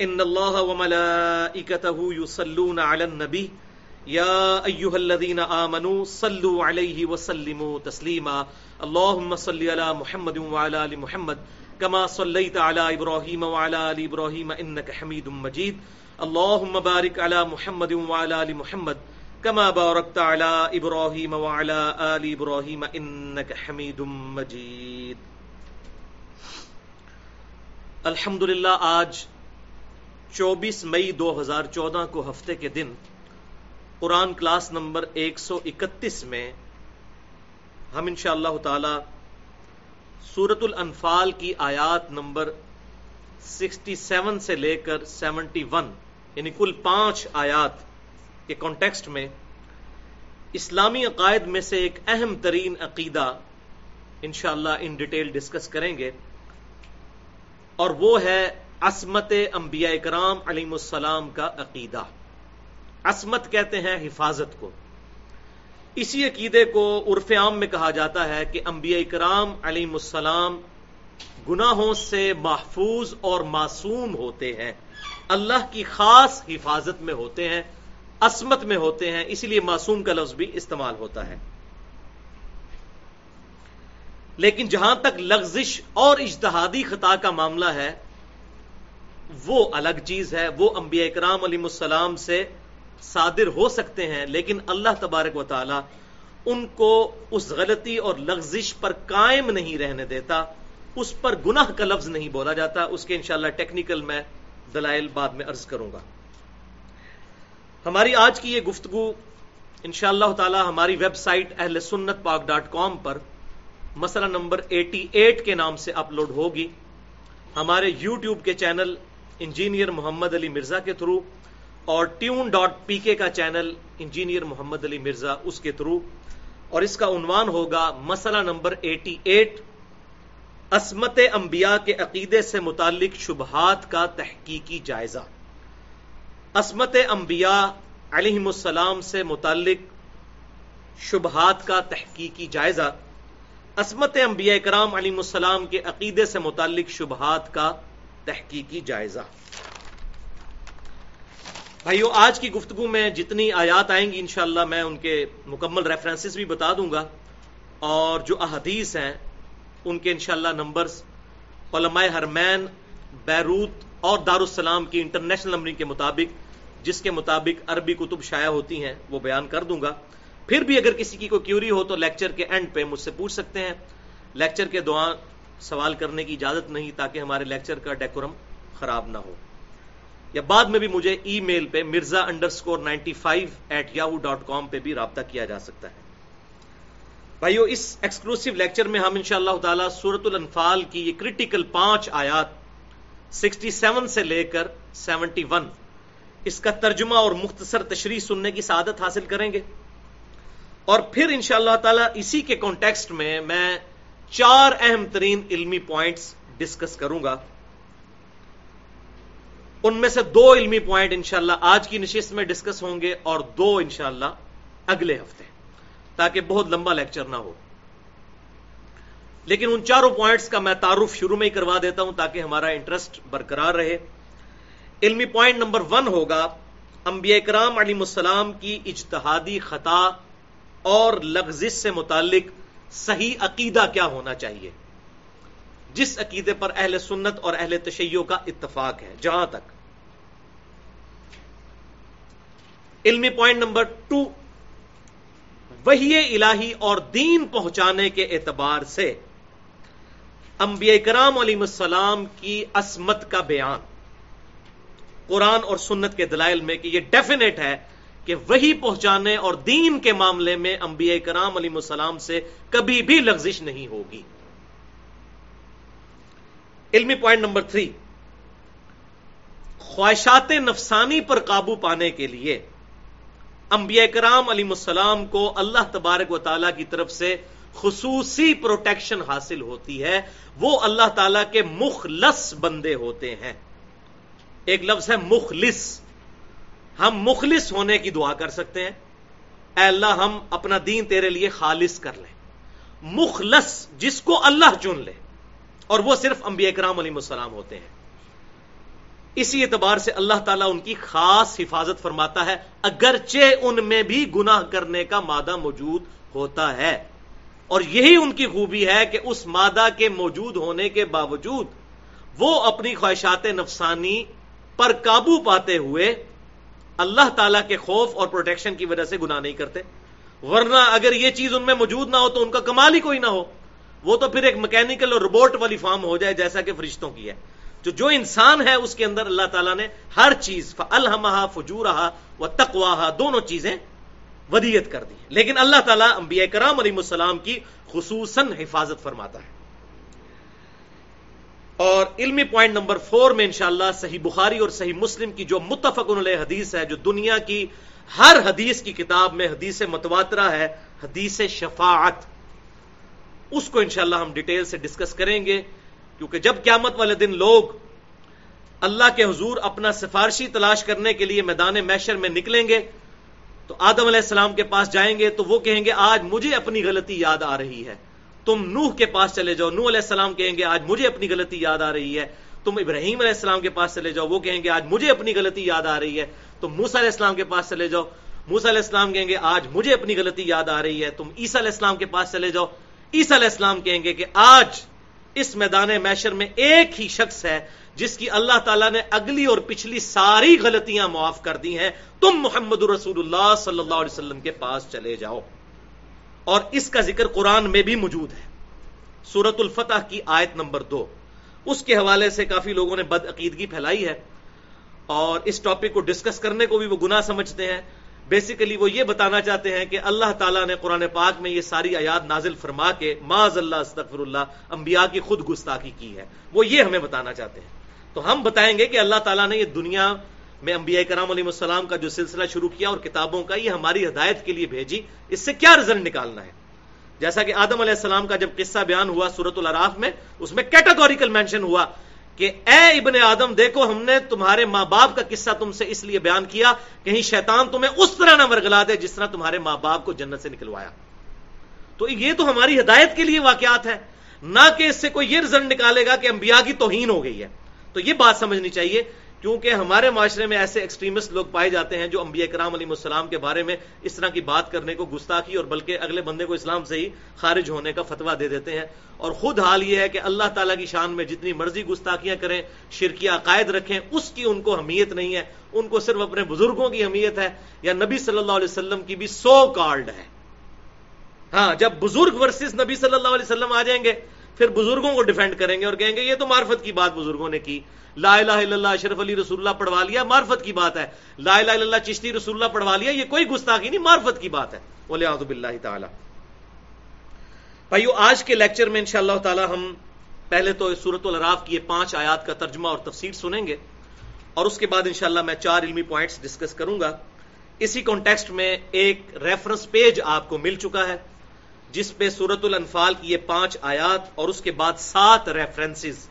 ان الله وملائكته يصلون على النبي. يا ايها الذين امنوا صلوا عليه وسلموا تسليما. اللهم صل على محمد وعلى ال محمد كما صليت على ابراهيم وعلى ال ابراهيم انك حميد مجيد. اللهم بارك على محمد وعلى ال محمد كما باركت على ابراهيم وعلى ال ابراهيم انك حميد مجيد. الحمدللہ، آج چوبیس مئی دو ہزار چودہ کو ہفتے کے دن قرآن کلاس نمبر ایک سو اکتیس میں ہم ان شاء اللہ تعالی سورت الانفال کی آیات نمبر سکسٹی سیون سے لے کر سیونٹی ون یعنی کل پانچ آیات کے کانٹیکسٹ میں اسلامی عقائد میں سے ایک اہم ترین عقیدہ انشاءاللہ ان ڈیٹیل ڈسکس کریں گے اور وہ ہے عصمت انبیاء کرام علیہ السلام کا عقیدہ۔ عصمت کہتے ہیں حفاظت کو۔ اسی عقیدے کو عرف عام میں کہا جاتا ہے کہ انبیاء کرام علیہ السلام گناہوں سے محفوظ اور معصوم ہوتے ہیں۔ اللہ کی خاص حفاظت میں ہوتے ہیں، عصمت میں ہوتے ہیں، اسی لیے معصوم کا لفظ بھی استعمال ہوتا ہے۔ لیکن جہاں تک لغزش اور اجتہادی خطا کا معاملہ ہے وہ الگ چیز ہے، وہ انبیاء اکرام علیہ السلام سے صادر ہو سکتے ہیں، لیکن اللہ تبارک و تعالی ان کو اس غلطی اور لغزش پر قائم نہیں رہنے دیتا، اس پر گناہ کا لفظ نہیں بولا جاتا۔ اس کے انشاءاللہ ٹیکنیکل میں دلائل بعد میں عرض کروں گا۔ ہماری آج کی یہ گفتگو انشاءاللہ اللہ تعالی ہماری ویب سائٹ اہل سنت پاک ڈاٹ کام پر مسئلہ نمبر ایٹی ایٹ کے نام سے اپلوڈ ہوگی۔ ہمارے یوٹیوب کے چینل انجینئر محمد علی مرزا کے تھرو اور ٹیون ڈاٹ پی کے کا چینل انجینئر محمد علی مرزا اس کے تھرو اور اس کا عنوان ہوگا مسئلہ نمبر ایٹی ایٹ، عصمت انبیاء کے عقیدے سے متعلق شبہات کا تحقیقی جائزہ۔ عصمت انبیاء علیہ السلام سے متعلق شبہات کا تحقیقی جائزہ۔ عصمت انبیاء کرام علیہ السلام کے عقیدے سے متعلق شبہات کا تحقیقی جائزہ۔ بھائیو، آج کی گفتگو میں جتنی آیات آئیں گی انشاءاللہ میں ان کے مکمل ریفرنسز بھی بتا دوں گا۔ اور جو احادیث ہیں، ان کے انشاءاللہ نمبرز علماء حرمین، بیروت اور دارالسلام کی انٹرنیشنل نمبرنگ کے مطابق، جس کے مطابق عربی کتب شائع ہوتی ہیں، وہ بیان کر دوں گا۔ پھر بھی اگر کسی کی کوئی کیوری ہو تو لیکچر کے اینڈ پہ مجھ سے پوچھ سکتے ہیں۔ لیکچر کے دوران سوال کرنے کی اجازت نہیں تاکہ ہمارے لیکچر کا ڈیکورم خراب نہ ہو۔ یا بعد میں بھی مجھے ای میل پہ Mirza underscore ninety five at Yahoo dot com پہ بھی رابطہ کیا جا سکتا ہے۔ بھائیو، اس ایکسکلوسو لیکچر میں ہم انشاءاللہ تعالی سورت الانفال کی یہ کرٹیکل پانچ آیات سکسٹی سیون سے لے کر سیونٹی ون اس کا ترجمہ اور مختصر تشریح سننے کی سعادت حاصل کریں گے۔ اور پھر انشاءاللہ تعالی اسی کے کانٹیکسٹ میں میں چار اہم ترین علمی پوائنٹس ڈسکس کروں گا۔ ان میں سے دو علمی پوائنٹ انشاءاللہ آج کی نشست میں ڈسکس ہوں گے اور دو انشاءاللہ اگلے ہفتے، تاکہ بہت لمبا لیکچر نہ ہو۔ لیکن ان چاروں پوائنٹس کا میں تعارف شروع میں ہی کروا دیتا ہوں تاکہ ہمارا انٹرسٹ برقرار رہے۔ علمی پوائنٹ نمبر ون ہوگا، انبیاء کرام علی السلام کی اجتہادی خطا اور لغزش سے متعلق صحیح عقیدہ کیا ہونا چاہیے؟ جس عقیدے پر اہل سنت اور اہل تشیع کا اتفاق ہے، جہاں تک۔ علمی پوائنٹ نمبر ٹو وہی الہی اور دین پہنچانے کے اعتبار سے انبیاء کرام علیہ السلام کی عصمت کا بیان۔ قرآن اور سنت کے دلائل میں کہ یہ ڈیفینیٹ ہے کہ وہی پہنچانے اور دین کے معاملے میں انبیاء کرام علیہ السلام سے کبھی بھی لغزش نہیں ہوگی۔ علمی پوائنٹ نمبر تھری، خواہشات نفسانی پر قابو پانے کے لیے انبیاء کرام علی السلام کو اللہ تبارک و تعالیٰ کی طرف سے خصوصی پروٹیکشن حاصل ہوتی ہے۔ وہ اللہ تعالیٰ کے مخلص بندے ہوتے ہیں۔ ایک لفظ ہے مخلص۔ ہم مخلص ہونے کی دعا کر سکتے ہیں۔ اے اللہ، ہم اپنا دین تیرے لیے خالص کر لیں۔ مخلص جس کو اللہ چن لے، اور وہ صرف انبیاء کرام علیہ السلام ہوتے ہیں۔ اسی اعتبار سے اللہ تعالیٰ ان کی خاص حفاظت فرماتا ہے۔ اگرچہ ان میں بھی گناہ کرنے کا مادہ موجود ہوتا ہے، اور یہی ان کی خوبی ہے کہ اس مادہ کے موجود ہونے کے باوجود وہ اپنی خواہشات نفسانی پر قابو پاتے ہوئے اللہ تعالیٰ کے خوف اور پروٹیکشن کی وجہ سے گناہ نہیں کرتے۔ ورنہ اگر یہ چیز ان میں موجود نہ ہو تو ان کا کمال ہی کوئی نہ ہو۔ وہ تو پھر ایک میکینکل اور روبوٹ والی فارم ہو جائے جیسا کہ فرشتوں کی ہے۔ جو جو انسان ہے اس کے اندر اللہ تعالیٰ نے ہر چیز الحمہ فجورہ و تقواہ دونوں چیزیں ودیت کر دی لیکن اللہ تعالیٰ انبیاء کرام علیہ السلام کی خصوصاً حفاظت فرماتا ہے۔ اور علمی پوائنٹ نمبر فور میں انشاءاللہ صحیح بخاری اور صحیح مسلم کی جو متفق علیہ حدیث ہے، جو دنیا کی ہر حدیث کی کتاب میں حدیث متواترہ ہے، حدیث شفاعت، اس کو انشاءاللہ ہم ڈیٹیل سے ڈسکس کریں گے، کیونکہ جب قیامت والے دن لوگ اللہ کے حضور اپنا سفارشی تلاش کرنے کے لیے میدان میشر میں نکلیں گے، تو آدم علیہ السلام کے پاس جائیں گے، تو وہ کہیں گے، آج مجھے اپنی غلطی یاد آ رہی ہے۔ تم نوح کے پاس چلے جاؤ۔ نوح علیہ السلام کہیں گے، آج مجھے اپنی غلطی یاد آ رہی ہے۔ تم ابراہیم علیہ السلام کے پاس چلے جاؤ، وہ کہیں گے، آج مجھے اپنی غلطی یاد آ رہی ہے۔ تم موسا علیہ السلام کے پاس چلے جاؤ۔ موسا علیہ السلام کہیں گے، آج مجھے اپنی غلطی یاد آ رہی ہے۔ تم عیسا علیہ السلام کے پاس چلے جاؤ۔ عیسا علیہ السلام کہیں گے کہ آج اس میدان میشر میں ایک ہی شخص ہے جس کی اللہ تعالیٰ نے اگلی اور پچھلی ساری غلطیاں معاف کر دی ہیں۔ تم محمد رسول اللہ صلی اللہ علیہ وسلم کے پاس چلے جاؤ۔ اور اس کا ذکر قرآن میں بھی موجود ہے۔ سورت الفتح کی آیت نمبر دو۔ اس کے حوالے سے کافی لوگوں نے بد عقیدگی پھیلائی ہے اور اس ٹاپک کو ڈسکس کرنے کو بھی وہ گناہ سمجھتے ہیں۔ بیسیکلی وہ یہ بتانا چاہتے ہیں کہ اللہ تعالیٰ نے قرآن پاک میں یہ ساری آیات نازل فرما کے معذ اللہ، استغفر اللہ، انبیاء کی خود گستاخی کی ہے۔ وہ یہ ہمیں بتانا چاہتے ہیں۔ تو ہم بتائیں گے کہ اللہ تعالیٰ نے یہ دنیا میں انبیاء کرام علیہ السلام کا جو سلسلہ شروع کیا اور کتابوں کا، یہ ہماری ہدایت کے لیے بھیجی، اس سے کیا رزلٹ نکالنا ہے؟ جیسا کہ آدم علیہ السلام کا جب قصہ بیان ہوا سورت العراف میں، اس میں کیٹاگوریکل مینشن ہوا کہ اے ابن آدم، دیکھو ہم نے تمہارے ماں باپ کا قصہ تم سے اس لیے بیان کیا، کہیں شیطان تمہیں اس طرح نہ ورگلا دے جس طرح تمہارے ماں باپ کو جنت سے نکلوایا۔ تو یہ تو ہماری ہدایت کے لیے واقعات ہے نہ کہ اس سے کوئی یہ رزلٹ نکالے گا کہ انبیاء کی توہین ہو گئی ہے۔ تو یہ بات سمجھنی چاہیے کیونکہ ہمارے معاشرے میں ایسے ایکسٹریمسٹ لوگ پائے جاتے ہیں جو انبیاء کرام علیہ السلام کے بارے میں اس طرح کی بات کرنے کو گستاخی اور بلکہ اگلے بندے کو اسلام سے ہی خارج ہونے کا فتوا دے دیتے ہیں اور خود حال یہ ہے کہ اللہ تعالیٰ کی شان میں جتنی مرضی گستاخیاں کریں شرکی عقائد رکھیں، اس کی ان کو اہمیت نہیں ہے، ان کو صرف اپنے بزرگوں کی اہمیت ہے، یا نبی صلی اللہ علیہ وسلم کی بھی سو کارڈ ہے۔ ہاں جب بزرگ ورسز نبی صلی اللہ علیہ وسلم آ جائیں گے پھر بزرگوں کو ڈیفینڈ کریں گے اور کہیں گے یہ تو معرفت کی بات بزرگوں نے کی۔ لا الہ الا اللہ، اشرف علی رسول اللہ پڑھوا لیا، معرفت کی بات ہے۔ لا الہ الا اللہ، چشتی رسول اللہ پڑھوا لیا، یہ کوئی گستاخی نہیں، معرفت کی بات ہے۔ بولے آزب اللہ تعالی۔ بھائیو، آج کے لیکچر میں انشاءاللہ تعالی ہم پہلے تو سورت العراف کی یہ پانچ آیات کا ترجمہ اور تفسیر سنیں گے۔ اور اس کے بعد انشاءاللہ میں چار علمی پوائنٹس ڈسکس کروں گا۔ اسی کانٹیکسٹ میں ایک ریفرنس پیج آپ کو مل چکا ہے۔ جس پہ سورت الانفال کی یہ پانچ آیات اور اس کے بعد سات ریفرنسز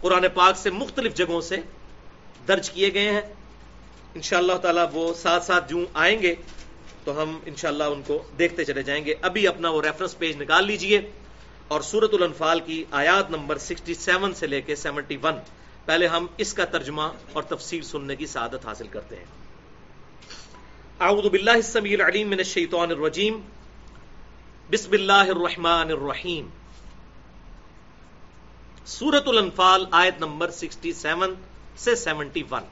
قرآن پاک سے مختلف جگہوں سے درج کیے گئے ہیں۔ انشاءاللہ اللہ تعالیٰ وہ ساتھ ساتھ جو آئیں گے تو ہم انشاءاللہ ان کو دیکھتے چلے جائیں گے۔ ابھی اپنا وہ ریفرنس پیج نکال لیجیے اور سورت الانفال کی آیات نمبر 67 سے لے کے 71 پہلے ہم اس کا ترجمہ اور تفسیر سننے کی سعادت حاصل کرتے ہیں۔ اعوذ باللہ السمیع العلیم من الشیطان الرجیم۔ بسم اللہ الرحمن الرحیم۔ سورت الانفال آیت نمبر 67 سے 71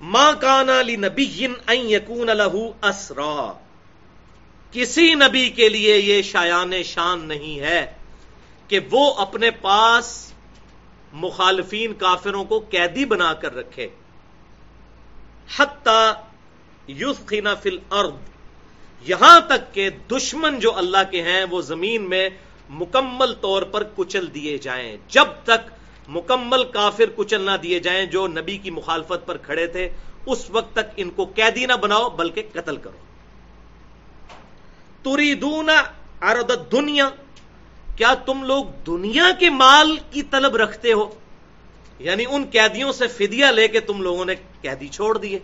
ماں کانا لی نبی یقون لہو اسرا۔ کسی نبی کے لیے یہ شایان شان نہیں ہے کہ وہ اپنے پاس مخالفین کافروں کو قیدی بنا کر رکھے۔ حتی یسخین فی الارض۔ یہاں تک کہ دشمن جو اللہ کے ہیں، وہ زمین میں مکمل طور پر کچل دیے جائیں۔ جب تک مکمل کافر کچل نہ دیے جائیں، جو نبی کی مخالفت پر کھڑے تھے، اس وقت تک ان کو قیدی نہ بناؤ، بلکہ قتل کرو۔ تریدون عرض دنیا کیا تم لوگ دنیا کے مال کی طلب رکھتے ہو؟ یعنی ان قیدیوں سے فدیہ لے کے تم لوگوں نے قیدی چھوڑ دیے۔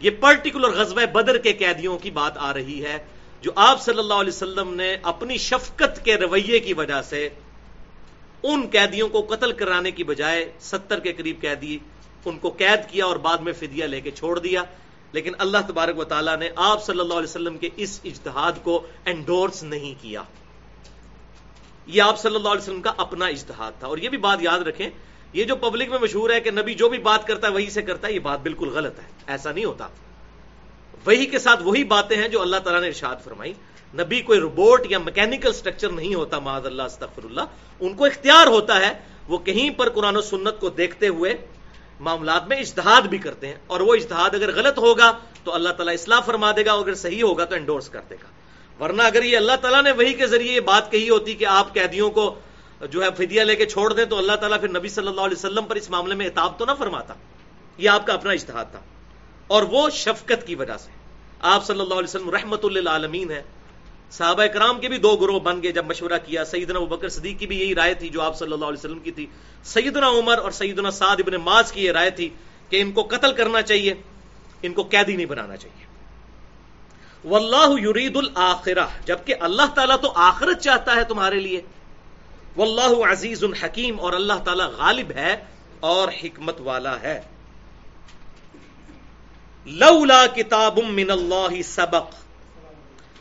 یہ پرٹیکولر غزوہ بدر کے قیدیوں کی بات آ رہی ہے جو آپ صلی اللہ علیہ وسلم نے اپنی شفقت کے رویے کی وجہ سے ان قیدیوں کو قتل کرانے کی بجائے ستر کے قریب قیدی ان کو قید کیا اور بعد میں فدیہ لے کے چھوڑ دیا۔ لیکن اللہ تبارک و تعالیٰ نے آپ صلی اللہ علیہ وسلم کے اس اجتہاد کو انڈورس نہیں کیا۔ یہ آپ صلی اللہ علیہ وسلم کا اپنا اجتہاد تھا۔ اور یہ بھی بات یاد رکھیں یہ جو پبلک میں مشہور ہے کہ نبی جو بھی بات کرتا ہے وہی سے کرتا ہے، یہ بات بالکل غلط ہے۔ ایسا نہیں ہوتا۔ وہی کے ساتھ وہی باتیں ہیں جو اللہ تعالیٰ نے ارشاد فرمائی۔ نبی کوئی روبوٹ یا میکینکل سٹرکچر نہیں ہوتا معاذ اللہ استغفر اللہ ان کو اختیار ہوتا ہے وہ کہیں پر قرآن و سنت کو دیکھتے ہوئے معاملات میں اجتہاد بھی کرتے ہیں۔ اور وہ اجتہاد اگر غلط ہوگا تو اللہ تعالیٰ اصلاح فرما دے گا اگر صحیح ہوگا تو انڈورس کر دے گا۔ ورنہ اگر یہ اللہ تعالیٰ نے وہی کے ذریعے یہ بات کہی ہوتی کہ آپ قیدیوں کو جو ہے فدیہ لے کے چھوڑ دیں تو اللہ تعالیٰ پھر نبی صلی اللہ علیہ وسلم پر اس معاملے میں اتاب تو نہ فرماتا۔ یہ آپ کا اپنا اجتہاد تھا۔ اور وہ شفقت کی وجہ سے۔ آپ صلی اللہ علیہ وسلم رحمت اللہ ہے صحابہ کرام کے بھی دو گروہ بن گئے جب مشورہ کیا۔ سیدنا ابو بکر صدیق کی بھی یہی رائے تھی جو آپ صلی اللہ علیہ وسلم کی تھی۔ سیدنا عمر اور سیدنا سعد ابن ماز کی یہ رائے تھی کہ ان کو قتل کرنا چاہیے۔ ان کو قیدی نہیں بنانا چاہیے۔ واللہ یرید الآخرہ۔ جبکہ اللہ تعالیٰ تو آخرت چاہتا ہے تمہارے لیے۔ واللہ عزیز الحکیم اور اللہ تعالیٰ غالب ہے اور حکمت والا ہے۔ لولا کتاب من اللہ سبق۔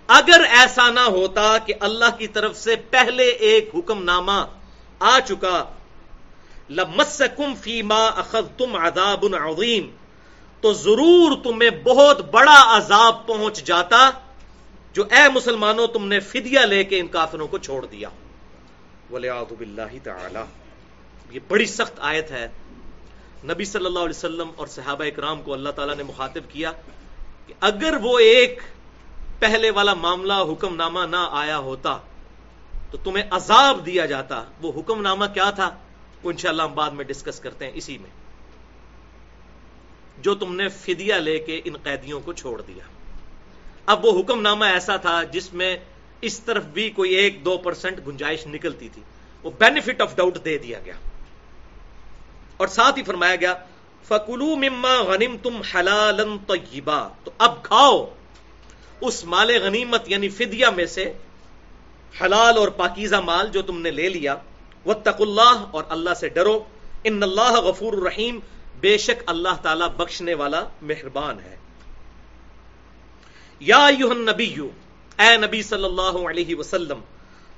اگر ایسا نہ ہوتا کہ اللہ کی طرف سے پہلے ایک حکم نامہ آ چکا، لمسکم فیما اخذتم عذاب عظیم۔ تو ضرور تمہیں بہت بڑا عذاب پہنچ جاتا جو اے مسلمانوں تم نے فدیہ لے کے ان کافروں کو چھوڑ دیا۔ ولیعذ باللہ تعالی۔ یہ بڑی سخت آیت ہے۔ نبی صلی اللہ علیہ وسلم اور صحابہ اکرام کو اللہ تعالیٰ نے مخاطب کیا کہ اگر وہ ایک پہلے والا معاملہ حکم نامہ نہ آیا ہوتا تو تمہیں عذاب دیا جاتا۔ وہ حکم نامہ کیا تھا؟ وہ انشاءاللہ ہم بعد میں ڈسکس کرتے ہیں اسی میں۔ جو تم نے فدیہ لے کے ان قیدیوں کو چھوڑ دیا۔ اب وہ حکم نامہ ایسا تھا جس میں اس طرف بھی کوئی ایک دو پرسنٹ گنجائش نکلتی تھی۔ وہ بینیفٹ آف ڈاؤٹ دے دیا گیا۔ اور ساتھ ہی فرمایا گیا فکلو مما غنیم تم حلال تو اب کھاؤ۔ اس مال غنیمت یعنی فدیہ میں سے حلال اور پاکیزہ مال جو تم نے لے لیا وہ تق اللہ اور اللہ سے ڈرو۔ ان اللہ غفور الرحیم بے شک اللہ تعالی بخشنے والا مہربان ہے۔ یا نبی اے نبی صلی اللہ علیہ وسلم،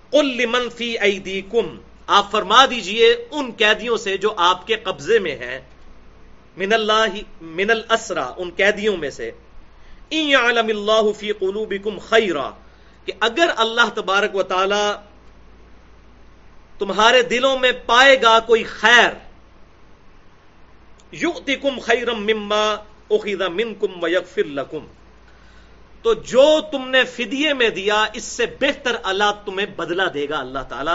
قل لمن فی ایدیکم۔ آپ فرما دیجیے ان قیدیوں سے جو آپ کے قبضے میں ہیں۔ من اللہ، من الاسرا، ان قیدیوں میں سے۔ عالم اللہ فی قلوبکم خیرا، کہ اگر اللہ تبارک و تعالی تمہارے دلوں میں پائے گا کوئی خیر، یؤتکم خیرم مما اخذ منکم ویغفر لکم۔ تو جو تم نے فدیے میں دیا، اس سے بہتر اللہ تمہیں بدلہ دے گا، اللہ تعالی،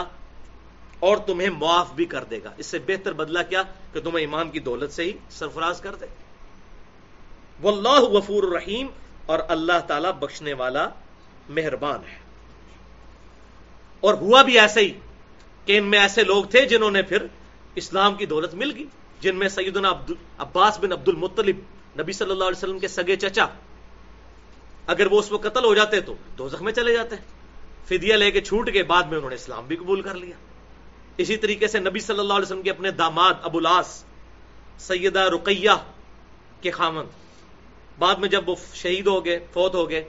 اور تمہیں معاف بھی کر دے گا۔ اس سے بہتر بدلہ کیا؟ کہ تمہیں ایمان کی دولت سے ہی سرفراز کر دے۔ واللہ غفور الرحیم، اور اللہ تعالی بخشنے والا مہربان ہے۔ اور ہوا بھی ایسے ہی کہ ان میں ایسے لوگ تھے جنہوں نے پھر اسلام کی دولت مل گئی، جن میں سیدنا عبد عباس بن عبد المطلب نبی صلی اللہ علیہ وسلم کے سگے چچا اگر وہ اس وقت قتل ہو جاتے تو دو میں چلے جاتے۔ فدیہ لے کے چھوٹ کے بعد میں انہوں نے اسلام بھی قبول کر لیا۔ اسی طریقے سے نبی صلی اللہ علیہ وسلم کے اپنے داماد ابو لاس سیدہ رقیہ کے خامند۔ بعد میں جب وہ شہید ہو گئے، فوت ہو گئے،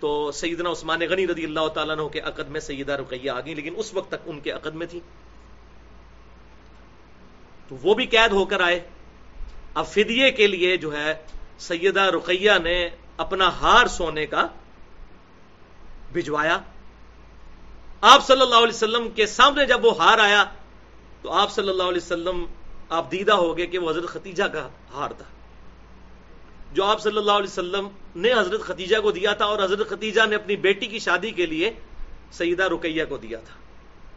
تو سیدنا عثمان غنی رضی اللہ تعالیٰ عنہ کے عقد میں سیدہ رقیہ آ گئی لیکن اس وقت تک ان کے عقد میں تھی تو وہ بھی قید ہو کر آئے۔ اب فدیے کے لیے جو ہے، سیدہ رقیہ نے اپنا ہار سونے کا بھجوایا آپ صلی اللہ علیہ وسلم کے سامنے جب وہ ہار آیا، تو آپ صلی اللہ علیہ وسلم، آپ دیدہ ہو گئے کہ وہ حضرت ختیجہ کا ہار تھا۔ جو آپ صلی اللہ علیہ وسلم نے حضرت ختیجہ کو دیا تھا اور حضرت ختیجہ نے اپنی بیٹی کی شادی کے لیے سیدہ رقیہ کو دیا تھا۔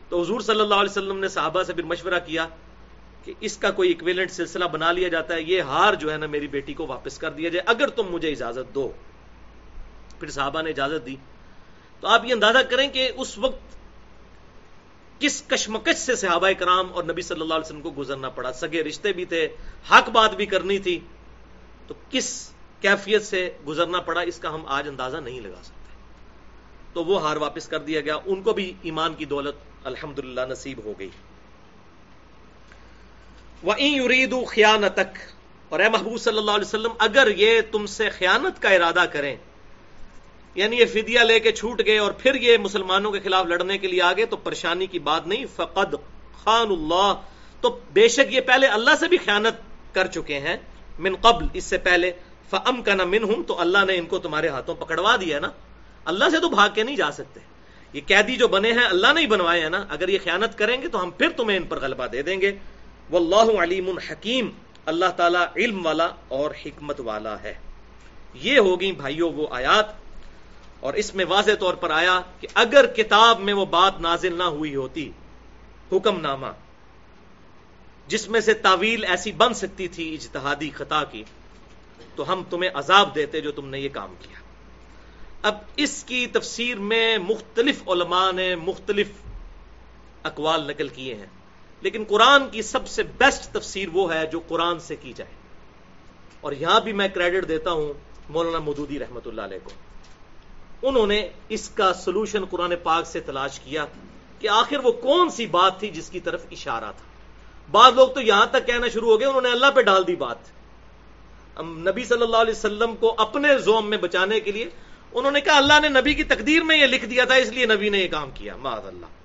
تو حضور صلی اللہ علیہ وسلم نے صحابہ سے پھر مشورہ کیا کہ اس کا کوئی اکویلنٹ سلسلہ بنا لیا جاتا ہے، یہ ہار جو ہے نا میری بیٹی کو واپس کر دیا جائے، اگر تم مجھے اجازت دو۔ پھر صحابہ نے اجازت دی۔ تو آپ یہ اندازہ کریں کہ اس وقت کس کشمکش سے صحابہ کرام اور نبی صلی اللہ علیہ وسلم کو گزرنا پڑا؟ سگے رشتے بھی تھے، حق بات بھی کرنی تھی۔ تو کس کیفیت سے گزرنا پڑا؟ اس کا ہم آج اندازہ نہیں لگا سکتے۔ تو وہ ہار واپس کر دیا گیا۔ ان کو بھی ایمان کی دولت الحمد نصیب ہو گئی۔ وہ یرید خیانتک اور اے محبوب صلی اللہ علیہ وسلم، اگر یہ تم سے خیانت کا ارادہ کریں یعنی یہ فدیہ لے کے چھوٹ گئے اور پھر یہ مسلمانوں کے خلاف لڑنے کے لیے آگے تو پریشانی کی بات نہیں۔ فقد خان اللہ تو بے شک یہ پہلے اللہ سے بھی خیانت کر چکے ہیں۔ من قبل، اس سے پہلے۔ فم کا نہ من ہوں تو اللہ نے ان کو تمہارے ہاتھوں پکڑوا دیا نا۔ اللہ سے تو بھاگ کے نہیں جا سکتے۔ یہ قیدی جو بنے ہیں، اللہ نے ہی بنوائے ہیں نا۔ اگر یہ خیانت کریں گے، تو ہم پھر تمہیں ان پر غلبہ دے دیں گے۔ واللہ علیم حکیم، اللہ تعالی علم والا اور حکمت والا ہے۔ یہ ہوگی بھائیوں وہ آیات۔ اور اس میں واضح طور پر آیا کہ اگر کتاب میں وہ بات نازل نہ ہوئی ہوتی حکم نامہ جس میں سے تعویل ایسی بن سکتی تھی اجتہادی خطا کی، تو ہم تمہیں عذاب دیتے جو تم نے یہ کام کیا۔ اب اس کی تفسیر میں مختلف علماء نے مختلف اقوال نقل کیے ہیں۔ لیکن قرآن کی سب سے بیسٹ تفسیر وہ ہے جو قرآن سے کی جائے۔ اور یہاں بھی میں کریڈٹ دیتا ہوں مولانا مدودی رحمت اللہ علیہ کو۔ انہوں نے اس کا سولوشن قرآن پاک سے تلاش کیا کہ آخر وہ کون سی بات تھی جس کی طرف اشارہ تھا۔ بعض لوگ تو یہاں تک کہنا شروع ہو گئے، انہوں نے اللہ پہ ڈال دی بات۔ نبی صلی اللہ علیہ وسلم کو اپنے زوم میں بچانے کے لیے انہوں نے کہا اللہ نے نبی کی تقدیر میں یہ لکھ دیا تھا، اس لیے نبی نے یہ کام کیا۔ معذ اللہ۔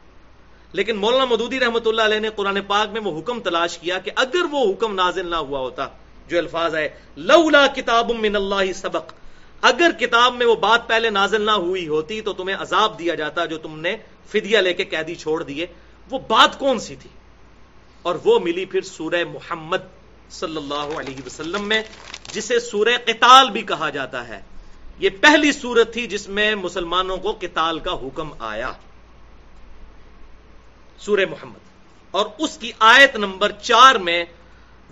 لیکن مولانا مدودی رحمت اللہ علیہ نے قرآن پاک میں وہ حکم تلاش کیا کہ اگر وہ حکم نازل نہ ہوا ہوتا، جو الفاظ ہے لولا کتاب من اللہ سبق، اگر کتاب میں وہ بات پہلے نازل نہ ہوئی ہوتی تو تمہیں عذاب دیا جاتا جو تم نے فدیہ لے کے قیدی چھوڑ دیے۔ وہ بات کون سی تھی؟ اور وہ ملی پھر سورہ محمد صلی اللہ علیہ وسلم میں، جسے سورہ قتال بھی کہا جاتا ہے۔ یہ پہلی سورت تھی جس میں مسلمانوں کو قتال کا حکم آیا۔ سورہ محمد۔ اور اس کی آیت نمبر چار میں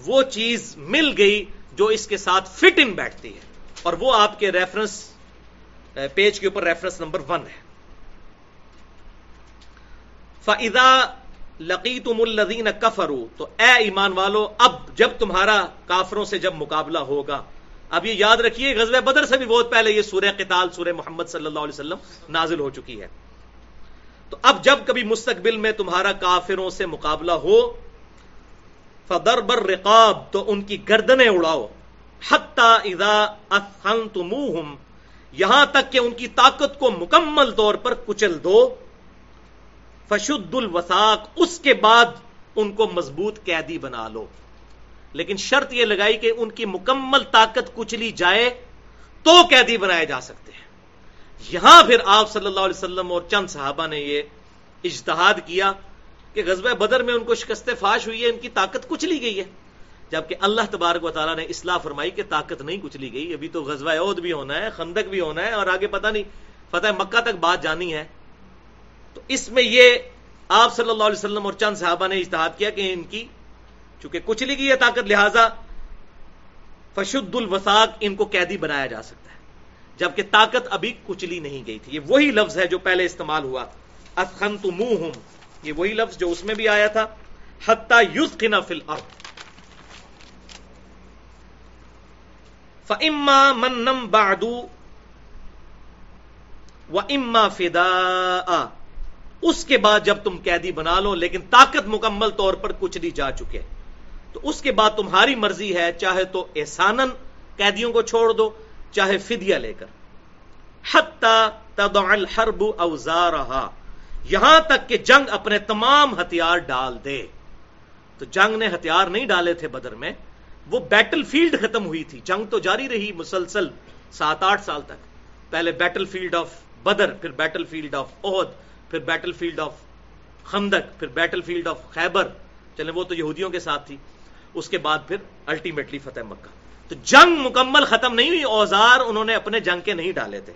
وہ چیز مل گئی جو اس کے ساتھ فٹ ان بیٹھتی ہے۔ اور وہ آپ کے ریفرنس پیج کے اوپر ریفرنس نمبر ون ہے۔ فضا لقی تم الدین کفرو تو اے ایمان والو، اب جب تمہارا کافروں سے جب مقابلہ ہوگا، اب یہ یاد رکھیے غزب بدر سے بھی بہت پہلے یہ سورہ قتال، سورہ محمد صلی اللہ علیہ وسلم نازل ہو چکی ہے۔ تو اب جب کبھی مستقبل میں تمہارا کافروں سے مقابلہ ہو فدر بر رقاب تو ان کی گردنیں اڑاؤ۔ یہاں تک کہ ان کی طاقت کو مکمل طور پر کچل دو۔ فشد الوساق اس کے بعد ان کو مضبوط قیدی بنا لو۔ لیکن شرط یہ لگائی کہ ان کی مکمل طاقت کچلی جائے تو قیدی بنائے جا سکتے ہیں۔ یہاں پھر آپ صلی اللہ علیہ وسلم اور چند صحابہ نے یہ اجتہاد کیا کہ غزبہ بدر میں ان کو شکست فاش ہوئی ہے ان کی طاقت کچلی گئی ہے۔ جبکہ اللہ تبارک و تعالیٰ نے اصلاح فرمائی کہ طاقت نہیں کچھ لی گئی، ابھی تو غزوہ عہد بھی ہونا ہے، خندق بھی ہونا ہے اور آگے پتہ نہیں، فتح مکہ تک بات جانی ہے۔ تو اس میں یہ آپ صلی اللہ علیہ وسلم اور چند صحابہ نے اشتہاد کیا کہ ان کی چونکہ کچھ لی گئی ہے طاقت، لہذا فشد الوساق ان کو قیدی بنایا جا سکتا ہے۔ جبکہ طاقت ابھی کچلی نہیں گئی تھی۔ یہ وہی لفظ ہے جو پہلے استعمال ہوا افخن تو یہ وہی لفظ جو اس میں بھی آیا تھا۔ حتہ یوز فل فما منم بادو و اما فدا اس کے بعد جب تم قیدی بنا لو، لیکن طاقت مکمل طور پر کچھ نہیں جا چکے۔ تو اس کے بعد تمہاری مرضی ہے، چاہے تو احسانن قیدیوں کو چھوڑ دو چاہے فدیہ لے کر۔ تدع الحرب اوزارها یہاں تک کہ جنگ اپنے تمام ہتھیار ڈال دے۔ تو جنگ نے ہتھیار نہیں ڈالے تھے بدر میں، وہ بیٹل فیلڈ ختم ہوئی تھی۔ جنگ تو جاری رہی مسلسل سات آٹھ سال تک۔ پہلے بیٹل فیلڈ آف بدر، پھر بیٹل فیلڈ آف عہد پھر بیٹل فیلڈ آف خندق، پھر بیٹل فیلڈ آف خیبر۔ چلے وہ تو یہودیوں کے ساتھ تھی۔ اس کے بعد پھر الٹیمیٹلی فتح مکہ۔ تو جنگ مکمل ختم نہیں ہوئی، اوزار انہوں نے اپنے جنگ کے نہیں ڈالے تھے۔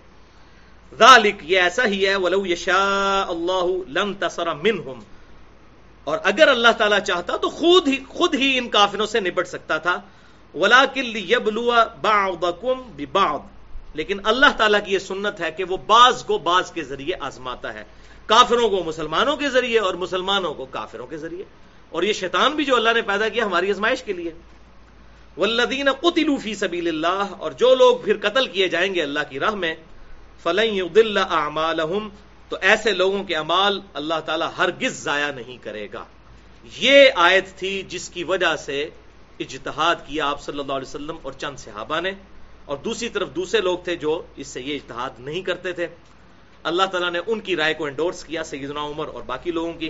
ذالک، یہ ایسا ہی ہے، ولو یشاء اللہ لم تصر منہم اور اگر اللہ تعالیٰ چاہتا تو خود ہی خود ہی ان کافروں سے نپٹ سکتا تھا۔ ولاکل بعضکم ببعض۔ لیکن اللہ تعالیٰ کی یہ سنت ہے کہ وہ بعض کو بعض کے ذریعے آزماتا ہے۔ کافروں کو، مسلمانوں کے ذریعے اور مسلمانوں کو کافروں کے ذریعے۔ اور یہ شیطان بھی جو اللہ نے پیدا کیا، ہماری ازمائش کے لیے۔ والذین قتلوا فی سبیل اللہ، اور جو لوگ پھر قتل کیے جائیں گے اللہ کی راہ میں، فلن یضل اعمالهم تو ایسے لوگوں کے اعمال اللہ تعالی ہرگز ضائع نہیں کرے گا۔ یہ آیت تھی جس کی وجہ سے اجتہاد کیا آپ صلی اللہ علیہ وسلم اور چند صحابہ نے، اور دوسری طرف دوسرے لوگ تھے جو اس سے یہ اجتہاد نہیں کرتے تھے۔ اللہ تعالیٰ نے ان کی رائے کو انڈورس کیا، سیدنا عمر اور باقی لوگوں کی۔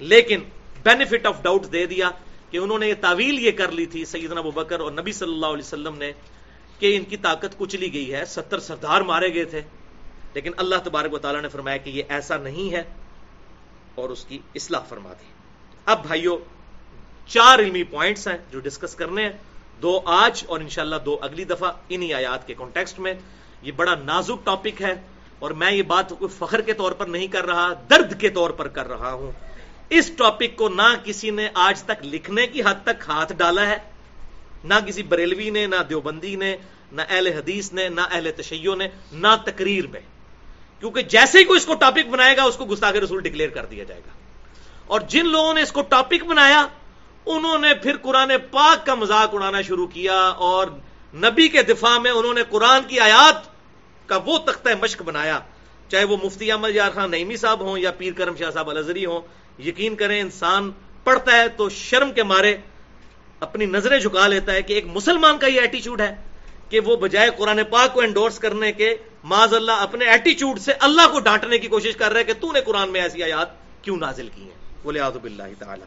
لیکن بینیفٹ آف ڈاؤٹ دے دیا۔ کہ انہوں نے یہ تعویل یہ کر لی تھی سیدنا ابو بکر اور نبی صلی اللہ علیہ وسلم نے کہ ان کی طاقت کچلی گئی ہے، ستر سردار مارے گئے تھے۔ لیکن اللہ تبارک و تعالیٰ نے فرمایا کہ یہ ایسا نہیں ہے اور اس کی اصلاح فرما دی۔ اب بھائیو، چار علمی پوائنٹس ہیں جو ڈسکس کرنے ہیں۔ دو آج اور انشاءاللہ دو اگلی دفعہ انہی آیات کے کانٹیکسٹ میں۔ یہ بڑا نازک ٹاپک ہے اور میں یہ بات کوئی فخر کے طور پر نہیں کر رہا، درد کے طور پر کر رہا ہوں۔ اس ٹاپک کو نہ کسی نے آج تک لکھنے کی حد تک ہاتھ ڈالا ہے، نہ کسی بریلوی نے، نہ دیوبندی نے، نہ اہل حدیث نے، نہ اہل تشیع نے، نہ تقریر میں۔ کیونکہ جیسے ہی کوئی اس کو ٹاپک بنائے گا، اس کو گستاخ رسول ڈکلیئر کر دیا جائے گا۔ اور جن لوگوں نے اس کو ٹاپک بنایا، انہوں نے پھر قرآن پاک کا مذاق اڑانا شروع کیا اور نبی کے دفاع میں انہوں نے قرآن کی آیات کا وہ تختہ مشق بنایا۔ چاہے وہ مفتی احمد یار خان نعیمی صاحب ہوں یا پیر کرم شاہ صاحب الزری ہوں یقین کریں انسان پڑھتا ہے تو شرم کے مارے اپنی نظریں جھکا لیتا ہے کہ ایک مسلمان کا یہ ایٹیچیوڈ ہے کہ وہ بجائے قرآن پاک کو انڈورس کرنے کے معذ اللہ اپنے ایٹیچیوڈ سے اللہ کو ڈانٹنے کی کوشش کر رہا ہے کہ تو نے قرآن میں ایسی آیات کیوں نازل کی ہیں؟ بولے آزب اللہ تعالیٰ۔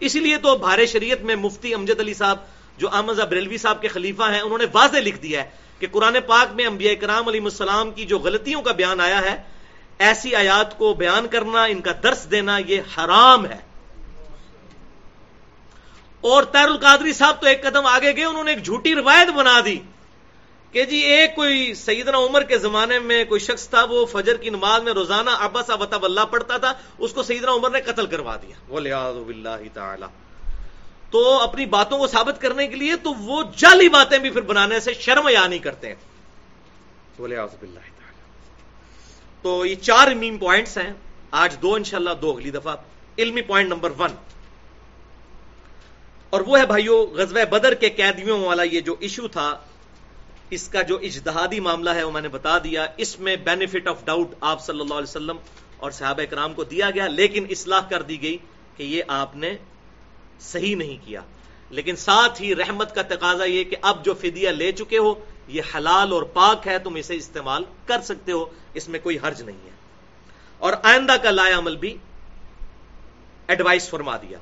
اسی لیے تو بھارے شریعت میں مفتی امجد علی صاحب، جو احمد بریلوی صاحب کے خلیفہ ہیں، انہوں نے واضح لکھ دیا ہے کہ قرآن پاک میں انبیاء کرام علیہ السلام کی جو غلطیوں کا بیان آیا ہے ایسی آیات کو بیان کرنا، ان کا درس دینا، یہ حرام ہے۔ اور تیر القادری صاحب تو ایک قدم آگے گئے، انہوں نے ایک جھوٹی روایت بنا دی کہ جی ایک کوئی سیدنا عمر کے زمانے میں کوئی شخص تھا، وہ فجر کی نماز میں روزانہ ابا وطب اللہ پڑھتا تھا، اس کو سیدنا عمر نے قتل کروا دیا۔ تعالی۔ تو اپنی باتوں کو ثابت کرنے کے لیے تو وہ جعلی باتیں بھی پھر بنانے سے شرم یا نہیں کرتے۔ ہیں تو یہ چار میم پوائنٹس ہیں۔ آج دو انشاءاللہ، دو اگلی دفعہ۔ علمی پوائنٹ نمبر ون اور وہ ہے بھائیو، غزوہ بدر کے قیدیوں والا یہ جو ایشو تھا، اس کا جو اجتہادی معاملہ ہے، وہ میں نے بتا دیا۔ اس میں بینیفٹ آف ڈاؤٹ آپ صلی اللہ علیہ وسلم اور صحابہ کرام کو دیا گیا، لیکن اصلاح کر دی گئی کہ یہ آپ نے صحیح نہیں کیا۔ لیکن ساتھ ہی رحمت کا تقاضا یہ کہ اب جو فدیہ لے چکے ہو یہ حلال اور پاک ہے، تم اسے استعمال کر سکتے ہو، اس میں کوئی حرج نہیں ہے۔ اور آئندہ کا لایا عمل بھی ایڈوائس فرما دیا۔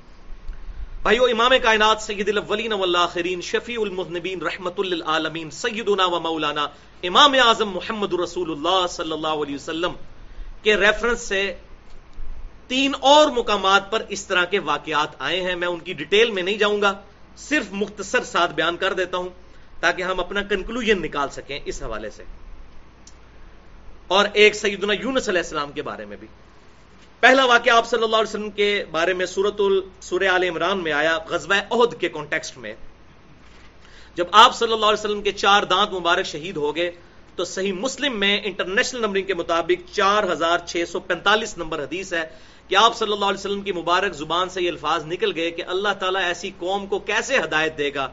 بھائیو، امام کائنات سید الاولین والآخرین، شفیع المذنبین رحمت للعالمین، سیدنا و مولانا امام اعظم محمد رسول اللہ صلی اللہ علیہ وسلم کے ریفرنس سے تین اور مقامات پر اس طرح کے واقعات آئے ہیں۔ میں ان کی ڈیٹیل میں نہیں جاؤں گا، صرف مختصر ساتھ بیان کر دیتا ہوں۔ تاکہ ہم اپنا کنکلوژ نکال سکیں اس حوالے سے۔ اور ایک سیدنا یونس علیہ السلام کے بارے میں بھی۔ پہلا واقعہ آپ صلی اللہ علیہ وسلم کے بارے میں سورت السور عال عمران میں آیا، غزوہ عہد کے کانٹیکسٹ میں۔ جب آپ صلی اللہ علیہ وسلم کے چار دانت مبارک شہید ہو گئے، تو صحیح مسلم میں انٹرنیشنل نمبرنگ کے مطابق چار ہزار چھ سو پینتالیس نمبر حدیث ہے کہ آپ صلی اللہ علیہ وسلم کی مبارک زبان سے یہ الفاظ نکل گئے کہ اللہ تعالیٰ ایسی قوم کو کیسے ہدایت دے گا۔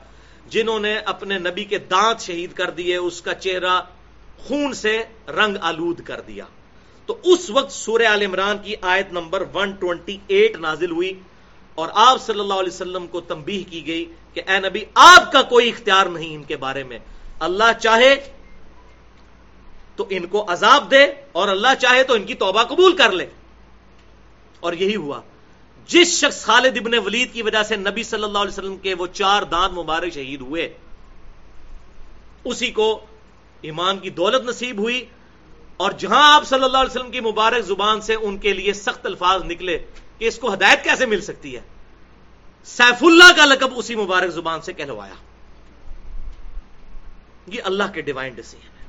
جنہوں نے اپنے نبی کے دانت شہید کر دیے، اس کا چہرہ خون سے رنگ آلود کر دیا۔ تو اس وقت سورہ عال عمران کی آیت نمبر 128 نازل ہوئی اور آپ صلی اللہ علیہ وسلم کو تنبیہ کی گئی کہ اے نبی، آپ کا کوئی اختیار نہیں ان کے بارے میں۔ اللہ چاہے تو ان کو عذاب دے اور اللہ چاہے تو ان کی توبہ قبول کر لے۔ اور یہی ہوا۔ جس شخص خالد ابن ولید کی وجہ سے نبی صلی اللہ علیہ وسلم کے وہ چار دان مبارک شہید ہوئے، اسی کو ایمان کی دولت نصیب ہوئی اور جہاں آپ صلی اللہ علیہ وسلم کی مبارک زبان سے ان کے لیے سخت الفاظ نکلے کہ اس کو ہدایت کیسے مل سکتی ہے، سیف اللہ کا لقب اسی مبارک زبان سے کہلوایا۔ یہ اللہ کے ڈیوائن ڈسیزن ہے۔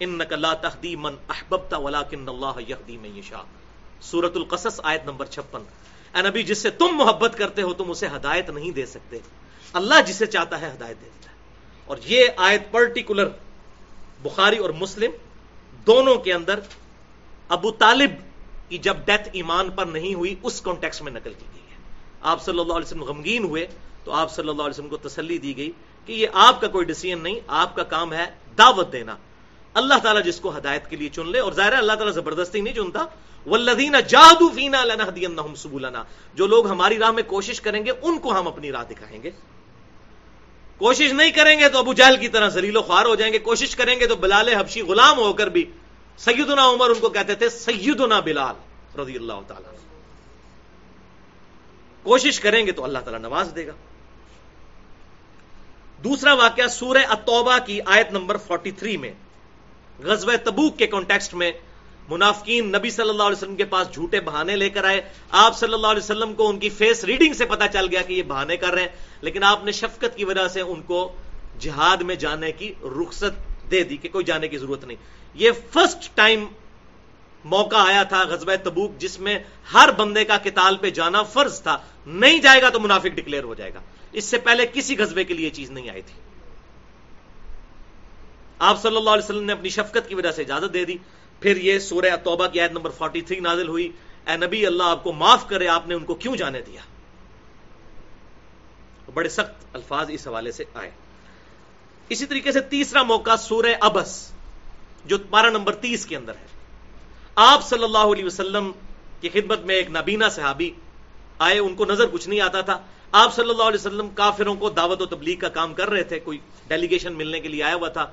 ان نقلا تحدی من احبتا ولا کن اللہ یہدی میں یشا سورت القصص آیت نمبر چھپن۔ اے نبی، جس سے تم محبت کرتے ہو، تم اسے ہدایت نہیں دے سکتے۔ اللہ جسے چاہتا ہے ہدایت دے دیتا ہے۔ اور یہ آیت پرٹیکولر بخاری اور مسلم دونوں کے اندر ابو طالب کی جب ڈیتھ ایمان پر نہیں ہوئی، اس کانٹیکس میں نقل کی گئی ہے۔ آپ صلی اللہ علیہ وسلم غمگین ہوئے تو آپ صلی اللہ علیہ وسلم کو تسلی دی گئی کہ یہ آپ کا کوئی ڈسیزن نہیں، آپ کا کام ہے دعوت دینا۔ اللہ تعالیٰ جس کو ہدایت کے لیے چن لے، اور ظاہر ہے اللہ تعالیٰ زبردستی نہیں چنتا۔ ولدین جادو فینا لنہدینہم سبولنا جو لوگ ہماری راہ میں کوشش کریں گے، ان کو ہم اپنی راہ دکھائیں گے۔ کوشش نہیں کریں گے تو ابو جہل کی طرح زلیل و خوار ہو جائیں گے۔ کوشش کریں گے تو بلال حبشی غلام ہو کر بھی۔ سیدنا عمر ان کو کہتے تھے، سیدنا بلال رضی اللہ تعالی کوشش کریں گے تو اللہ تعالیٰ نواز دے گا۔ دوسرا واقعہ سورہ اتوبہ کی آیت نمبر 43 میں۔ غزوہ تبوک کے کانٹیکسٹ میں منافقین نبی صلی اللہ علیہ وسلم کے پاس جھوٹے بہانے لے کر آئے۔ آپ صلی اللہ علیہ وسلم کو ان کی فیس ریڈنگ سے پتا چل گیا کہ یہ بہانے کر رہے ہیں۔ لیکن آپ نے شفقت کی وجہ سے ان کو جہاد میں جانے کی رخصت دے دی کہ کوئی جانے کی ضرورت نہیں۔ یہ فرسٹ ٹائم موقع آیا تھا غزوہ تبوک جس میں ہر بندے کا کتال پہ جانا فرض تھا۔ نہیں جائے گا تو منافق ڈکلیئر ہو جائے گا۔ اس سے پہلے کسی غزبے کے لیے چیز نہیں آئی تھی۔ آپ صلی اللہ علیہ وسلم نے اپنی شفقت کی وجہ سے اجازت دے دی۔ پھر یہ سورہ توبہ کی آیت نمبر 43 نازل ہوئی۔ اے نبی، اللہ آپ کو معاف کرے، آپ نے ان کو کیوں جانے دیا؟ بڑے سخت الفاظ اس حوالے سے آئے۔ اسی طریقے سے تیسرا موقع سورہ ابس، جو پارا نمبر تیس کے اندر ہے۔ آپ صلی اللہ علیہ وسلم کی خدمت میں ایک نبینا صحابی آئے، ان کو نظر کچھ نہیں آتا تھا۔ آپ صلی اللہ علیہ وسلم کافروں کو دعوت و تبلیغ کا کام کر رہے تھے، کوئی ڈیلیگیشن ملنے کے لیے آیا ہوا تھا۔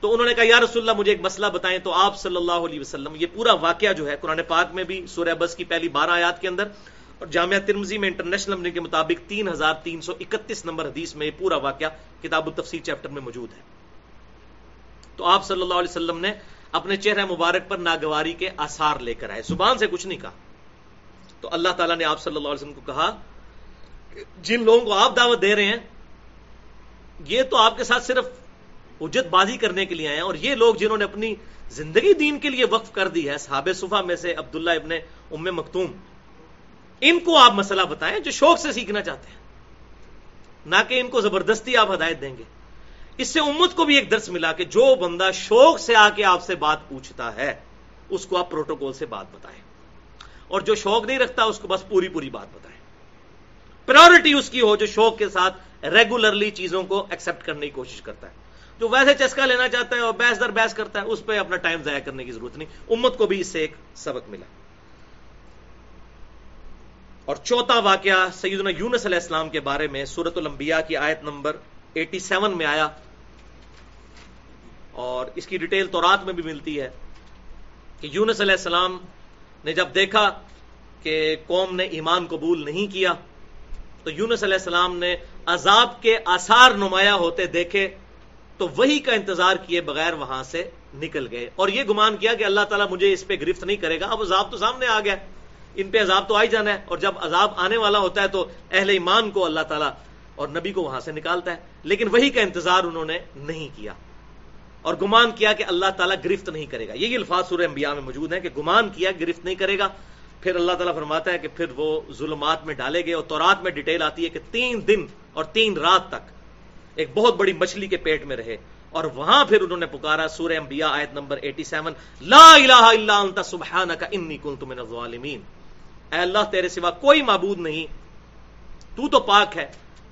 تو انہوں نے کہا، یا رسول اللہ، مجھے ایک مسئلہ بتائیں تو آپ صلی اللہ علیہ وسلم، یہ پورا واقعہ جو ہے قرآن پاک میں بھی سورہ بس کی پہلی بارہ آیات کے اندر اور جامعہ ترمزی میں انٹرنیشنل نمبر کے مطابق تین ہزار تین سو اکتیس نمبر حدیث میں یہ پورا واقعہ کتاب التفسیر چیپٹر میں موجود ہے۔ تو آپ صلی اللہ علیہ وسلم نے اپنے چہرہ مبارک پر ناگواری کے آثار لے کر آئے۔ زبان سے کچھ نہیں کہا۔ تو اللہ تعالیٰ نے آپ صلی اللہ علیہ وسلم کو کہا جن لوگوں کو آپ دعوت دے رہے ہیں، یہ تو آپ کے ساتھ صرف اجت بازی کرنے کے لیے آئے ہیں اور یہ لوگ جنہوں نے اپنی زندگی دین کے لیے وقف کر دی ہے صحاب صفحہ میں سے عبداللہ ابن ام مختوم ان کو آپ مسئلہ بتائیں جو شوق سے سیکھنا چاہتے ہیں۔ نہ کہ ان کو زبردستی آپ ہدایت دیں گے۔ اس سے امت کو بھی ایک درس ملا کہ جو بندہ شوق سے آ کے آپ سے بات پوچھتا ہے، اس کو آپ پروٹوکول سے بات بتائیں۔ اور جو شوق نہیں رکھتا، اس کو بس پوری پوری بات بتائیں۔ پرائرٹی اس کی ہو جو شوق کے ساتھ ریگولرلی چیزوں کو ایکسپٹ کرنے کی کوشش کرتا ہے۔ جو ویسے چسکا لینا چاہتا ہے اور بحث در بحث کرتا ہے، اس پہ اپنا ٹائم ضائع کرنے کی ضرورت نہیں۔ امت کو بھی اس سے ایک سبق ملا۔ اور چوتھا واقعہ سیدنا یونس علیہ السلام کے بارے میں سورت الانبیاء کی آیت نمبر ایٹی سیون میں آیا۔ اور اس کی ڈیٹیل تو رات میں بھی ملتی ہے کہ یونس علیہ السلام نے جب دیکھا کہ قوم نے ایمان قبول نہیں کیا، تو یونس علیہ السلام نے عذاب کے آثار نمایاں ہوتے دیکھے۔ تو وہی کا انتظار کیے بغیر وہاں سے نکل گئے۔ اور یہ گمان کیا کہ اللہ تعالیٰ مجھے اس پہ گرفت نہیں کرے گا۔ اب عذاب تو سامنے آ گیا۔ ان پہ عذاب تو آ ہی جانا ہے۔ اور جب عذاب آنے والا ہوتا ہے تو اہل ایمان کو اللہ تعالیٰ اور نبی کو وہاں سے نکالتا ہے۔ لیکن وہی کا انتظار انہوں نے نہیں کیا۔ اور گمان کیا کہ اللہ تعالیٰ گرفت نہیں کرے گا۔ یہی الفاظ سورہ انبیاء میں موجود ہیں کہ گمان کیا گرفت نہیں کرے گا۔ پھر اللہ تعالیٰ فرماتا ہے کہ پھر وہ ظلمات میں ڈالے گئے اور تورات میں ڈیٹیل آتی ہے کہ تین دن اور تین رات تک ایک بہت بڑی مچھلی کے پیٹ میں رہے اور وہاں پھر انہوں نے پکارا سورہ انبیاء آیت نمبر 87 لا الہ الا انت سبحانک انی کنت من الظالمین۔ اے اللہ، تیرے سوا کوئی معبود نہیں، تو تو پاک ہے،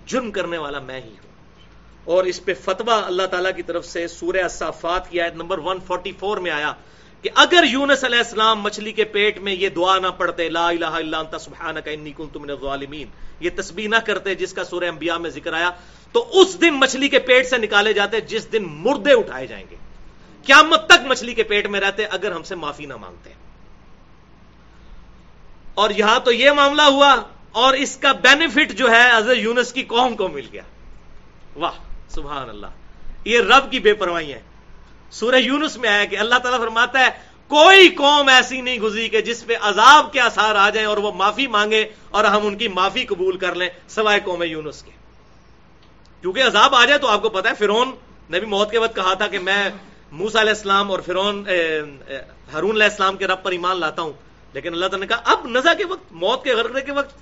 جرم کرنے والا میں ہی ہوں۔ اور اس پہ فتوہ اللہ تعالیٰ کی طرف سے سورہ الصافات کی آیت نمبر 144 میں آیا۔ کہ اگر یونس علیہ السلام مچھلی کے پیٹ میں یہ دعا نہ پڑھتے، لا الہ الا انت، سبحانک انی کنت من الظالمین، یہ تسبیح نہ کرتے جس کا سورہ انبیاء میں ذکر آیا، تو اس دن مچھلی کے پیٹ سے نکالے جاتے جس دن مردے اٹھائے جائیں گے۔ قیامت تک مچھلی کے پیٹ میں رہتے اگر ہم سے معافی نہ مانگتے۔ اور یہاں تو یہ معاملہ ہوا اور اس کا بینیفٹ جو ہے، حضرت یونس کی قوم کو مل گیا۔ واہ، سبحان اللہ۔ یہ رب کی بے پرواہی ہے۔ سورہ یونس میں آیا کہ اللہ تعالیٰ فرماتا ہے، کوئی قوم ایسی نہیں گزری کہ جس پہ عذاب کے اثار آ جائیں اور وہ معافی مانگے اور ہم ان کی معافی قبول کر لیں، سوائے قوم یونس کے۔ کیونکہ عذاب آ جائے تو آپ کو پتا ہے فرون نے بھی موت کے وقت کہا تھا کہ میں موسا علیہ السلام اور فرون ہرون علیہ السلام کے رب پر ایمان لاتا ہوں۔ لیکن اللہ تعالیٰ نے کہا، اب نزا کے وقت، موت کے غرقے کے وقت،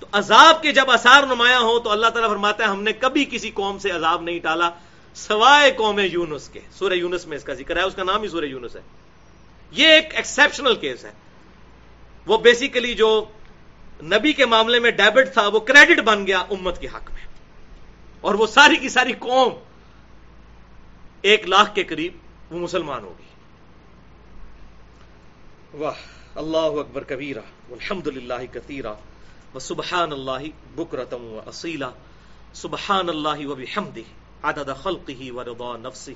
تو عذاب کے جب اثار نمایاں ہو تو اللہ تعالیٰ فرماتا ہے، ہم نے کبھی کسی قوم سے عذاب نہیں ٹالا۔ سوائے قوم یونس کے۔ سورہ یونس میں اس کا ذکر ہے، اس کا نام ہی سورہ یونس ہے۔ یہ ایک ایکسپشنل کیس ہے۔ وہ بیسیکلی جو نبی کے معاملے میں ڈیبٹ تھا، وہ کریڈٹ بن گیا امت کے حق میں۔ اور وہ ساری کی ساری قوم ایک لاکھ کے قریب وہ مسلمان ہوگی واہ، اللہ اکبر کبیرہ الحمد للہ کثیرہ و سبحان اللہ بکرتم و اصیلا سبحان اللہ و بحمدہ عدد خلقه و نفسه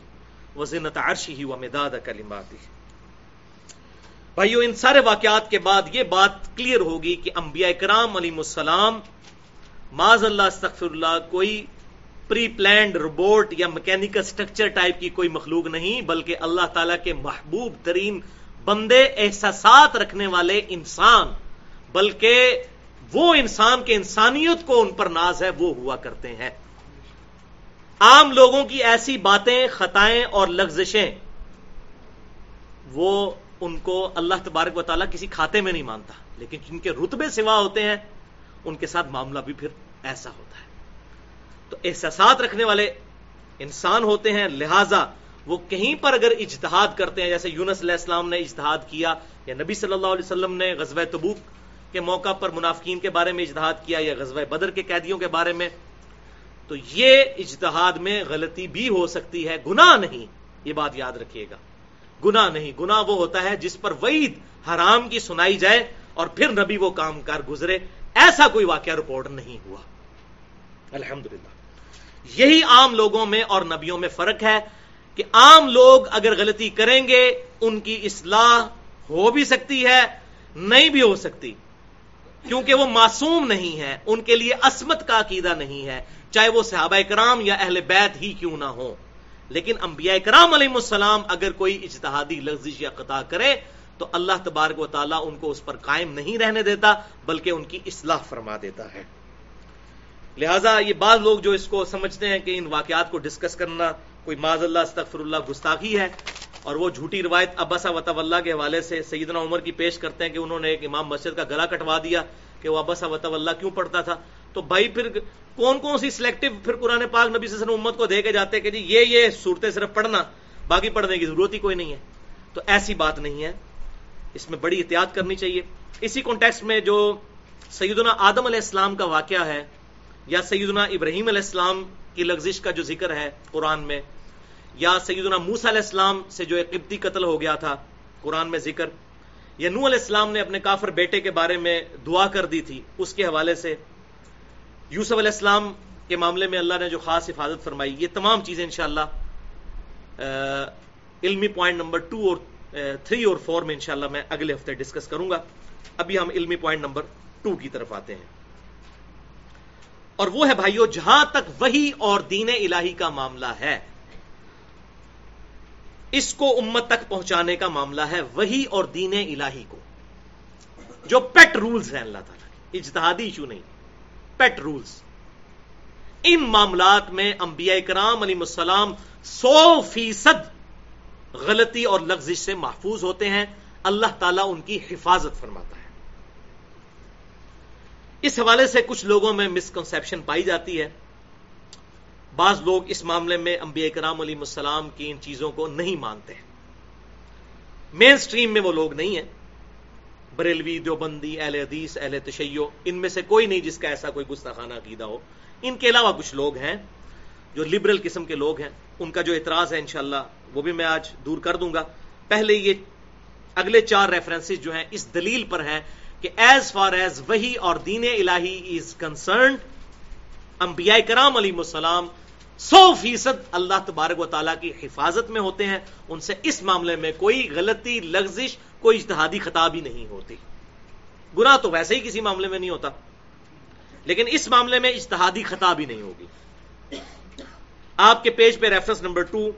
و زنت عرشه و کلماته۔ بھائیو، ان سارے واقعات کے بعد یہ بات کلیئر ہوگی کہ انبیاء کرام علیہ السلام، معاذ اللہ، استغفر اللہ، کوئی پری پلانڈ روبوٹ یا مکینیکل سٹرکچر ٹائپ کی کوئی مخلوق نہیں، بلکہ اللہ تعالیٰ کے محبوب ترین بندے، احساسات رکھنے والے انسان، بلکہ وہ انسان کے انسانیت کو ان پر ناز ہے، وہ ہوا کرتے ہیں۔ عام لوگوں کی ایسی باتیں، خطائیں اور لغزشیں، وہ ان کو اللہ تبارک و تعالیٰ کسی کھاتے میں نہیں مانتا، لیکن جن کے رتبے سوا ہوتے ہیں، ان کے ساتھ معاملہ بھی پھر ایسا ہوتا ہے۔ تو احساسات رکھنے والے انسان ہوتے ہیں، لہذا وہ کہیں پر اگر اجتہاد کرتے ہیں، جیسے یونس علیہ السلام نے اجتہاد کیا، یا نبی صلی اللہ علیہ وسلم نے غزوہ تبوک کے موقع پر منافقین کے بارے میں اجتہاد کیا، یا غزوہ بدر کے قیدیوں کے بارے میں تو یہ اجتہاد میں غلطی بھی ہو سکتی ہے۔ گناہ نہیں، یہ بات یاد رکھیے گا۔ گناہ نہیں، گناہ وہ ہوتا ہے جس پر وعید حرام کی سنائی جائے اور پھر نبی وہ کام کار گزرے۔ ایسا کوئی واقعہ رپورٹ نہیں ہوا۔ الحمدللہ۔ یہی عام لوگوں میں اور نبیوں میں فرق ہے کہ عام لوگ اگر غلطی کریں گے، ان کی اصلاح ہو بھی سکتی ہے، نہیں بھی ہو سکتی۔ کیونکہ وہ معصوم نہیں ہے ان کے لیے عصمت کا عقیدہ نہیں ہے۔ چاہے وہ صحابہ کرام یا اہل بیت ہی کیوں نہ ہو لیکن انبیاء کرام علیہ السلام اگر کوئی اجتہادی لفظ یا قطع کرے، تو اللہ تبارک و تعالیٰ ان کو اس پر قائم نہیں رہنے دیتا، بلکہ ان کی اصلاح فرما دیتا ہے۔ لہٰذا یہ بعض لوگ جو اس کو سمجھتے ہیں کہ ان واقعات کو ڈسکس کرنا، کوئی معذ اللہ، استغفر اللہ، گستاخی ہے اور وہ جھوٹی روایت ابسا وط اللہ کے حوالے سے سیدنا عمر کی پیش کرتے ہیں کہ انہوں نے ایک امام مسجد کا گلا کٹوا دیا کہ وہ ابسا وط اللہ کیوں پڑھتا تھا۔ تو بھائی پھر کون کون سی سلیکٹو پھر قرآن پاک نبی سے امت کو دے کے جاتے کہ جی یہ یہ صورتیں صرف پڑھنا، باقی پڑھنے کی ضرورت ہی کوئی نہیں ہے۔ تو ایسی بات نہیں ہے۔ اس میں بڑی احتیاط کرنی چاہیے۔ اسی کانٹیکس میں جو سیدنا آدم علیہ السلام کا واقعہ ہے یا سیدنا ابراہیم علیہ السلام کی لغزش کا جو ذکر ہے قرآن میں یا سیدنا موسا علیہ السلام سے جو ایک قبطی قتل ہو گیا تھا، قرآن میں ذکر، یا نو علیہ السلام نے اپنے کافر بیٹے کے بارے میں دعا کر دی تھی اس کے حوالے سے، یوسف علیہ السلام کے معاملے میں اللہ نے جو خاص حفاظت فرمائی، یہ تمام چیزیں انشاءاللہ علمی پوائنٹ نمبر ٹو اور تھری اور فور میں انشاءاللہ میں اگلے ہفتے ڈسکس کروں گا۔ ابھی ہم علمی پوائنٹ نمبر ٹو کی طرف آتے ہیں۔ اور وہ ہے بھائیو، جہاں تک وہی اور دین الہی کا معاملہ ہے۔ اس کو امت تک پہنچانے کا معاملہ ہے، وہی اور دین الہی کو، جو پیٹ رولز ہیں اللہ تعالیٰ کے اجتہادی ایشو نہیں پیٹ رولز ان معاملات میں انبیاء کرام علیہ السلام سو فیصد غلطی اور لغزش سے محفوظ ہوتے ہیں، اللہ تعالیٰ ان کی حفاظت فرماتا ہے۔ اس حوالے سے کچھ لوگوں میں مسکنسپشن پائی جاتی ہے۔ بعض لوگ اس معاملے میں انبیاء کرام علیہ السلام کی ان چیزوں کو نہیں مانتے مین سٹریم میں وہ لوگ نہیں ہیں۔ بریلوی، دیوبندی، اہل حدیث، اہل تشیو ان میں سے کوئی نہیں جس کا ایسا کوئی گستاخانہ عقیدہ ہو۔ ان کے علاوہ کچھ لوگ ہیں جو لبرل قسم کے لوگ ہیں۔ ان کا جو اعتراض ہے انشاءاللہ وہ بھی میں آج دور کر دوں گا۔ پہلے یہ اگلے چار ریفرنس جو ہیں اس دلیل پر ہیں کہ ایز فار ایز وہی اور دین الہی از کنسرنڈ انبیاء کرام علیہ السلام سو فیصد اللہ تبارک و تعالیٰ کی حفاظت میں ہوتے ہیں۔ ان سے اس معاملے میں کوئی غلطی، لغزش، کوئی اجتہادی خطاب ہی نہیں ہوتی۔ گناہ تو ویسے ہی کسی معاملے میں نہیں ہوتا، لیکن اس معاملے میں اجتہادی خطا بھی نہیں ہوگی۔ آپ کے پیج پہ ریفرنس نمبر ٹو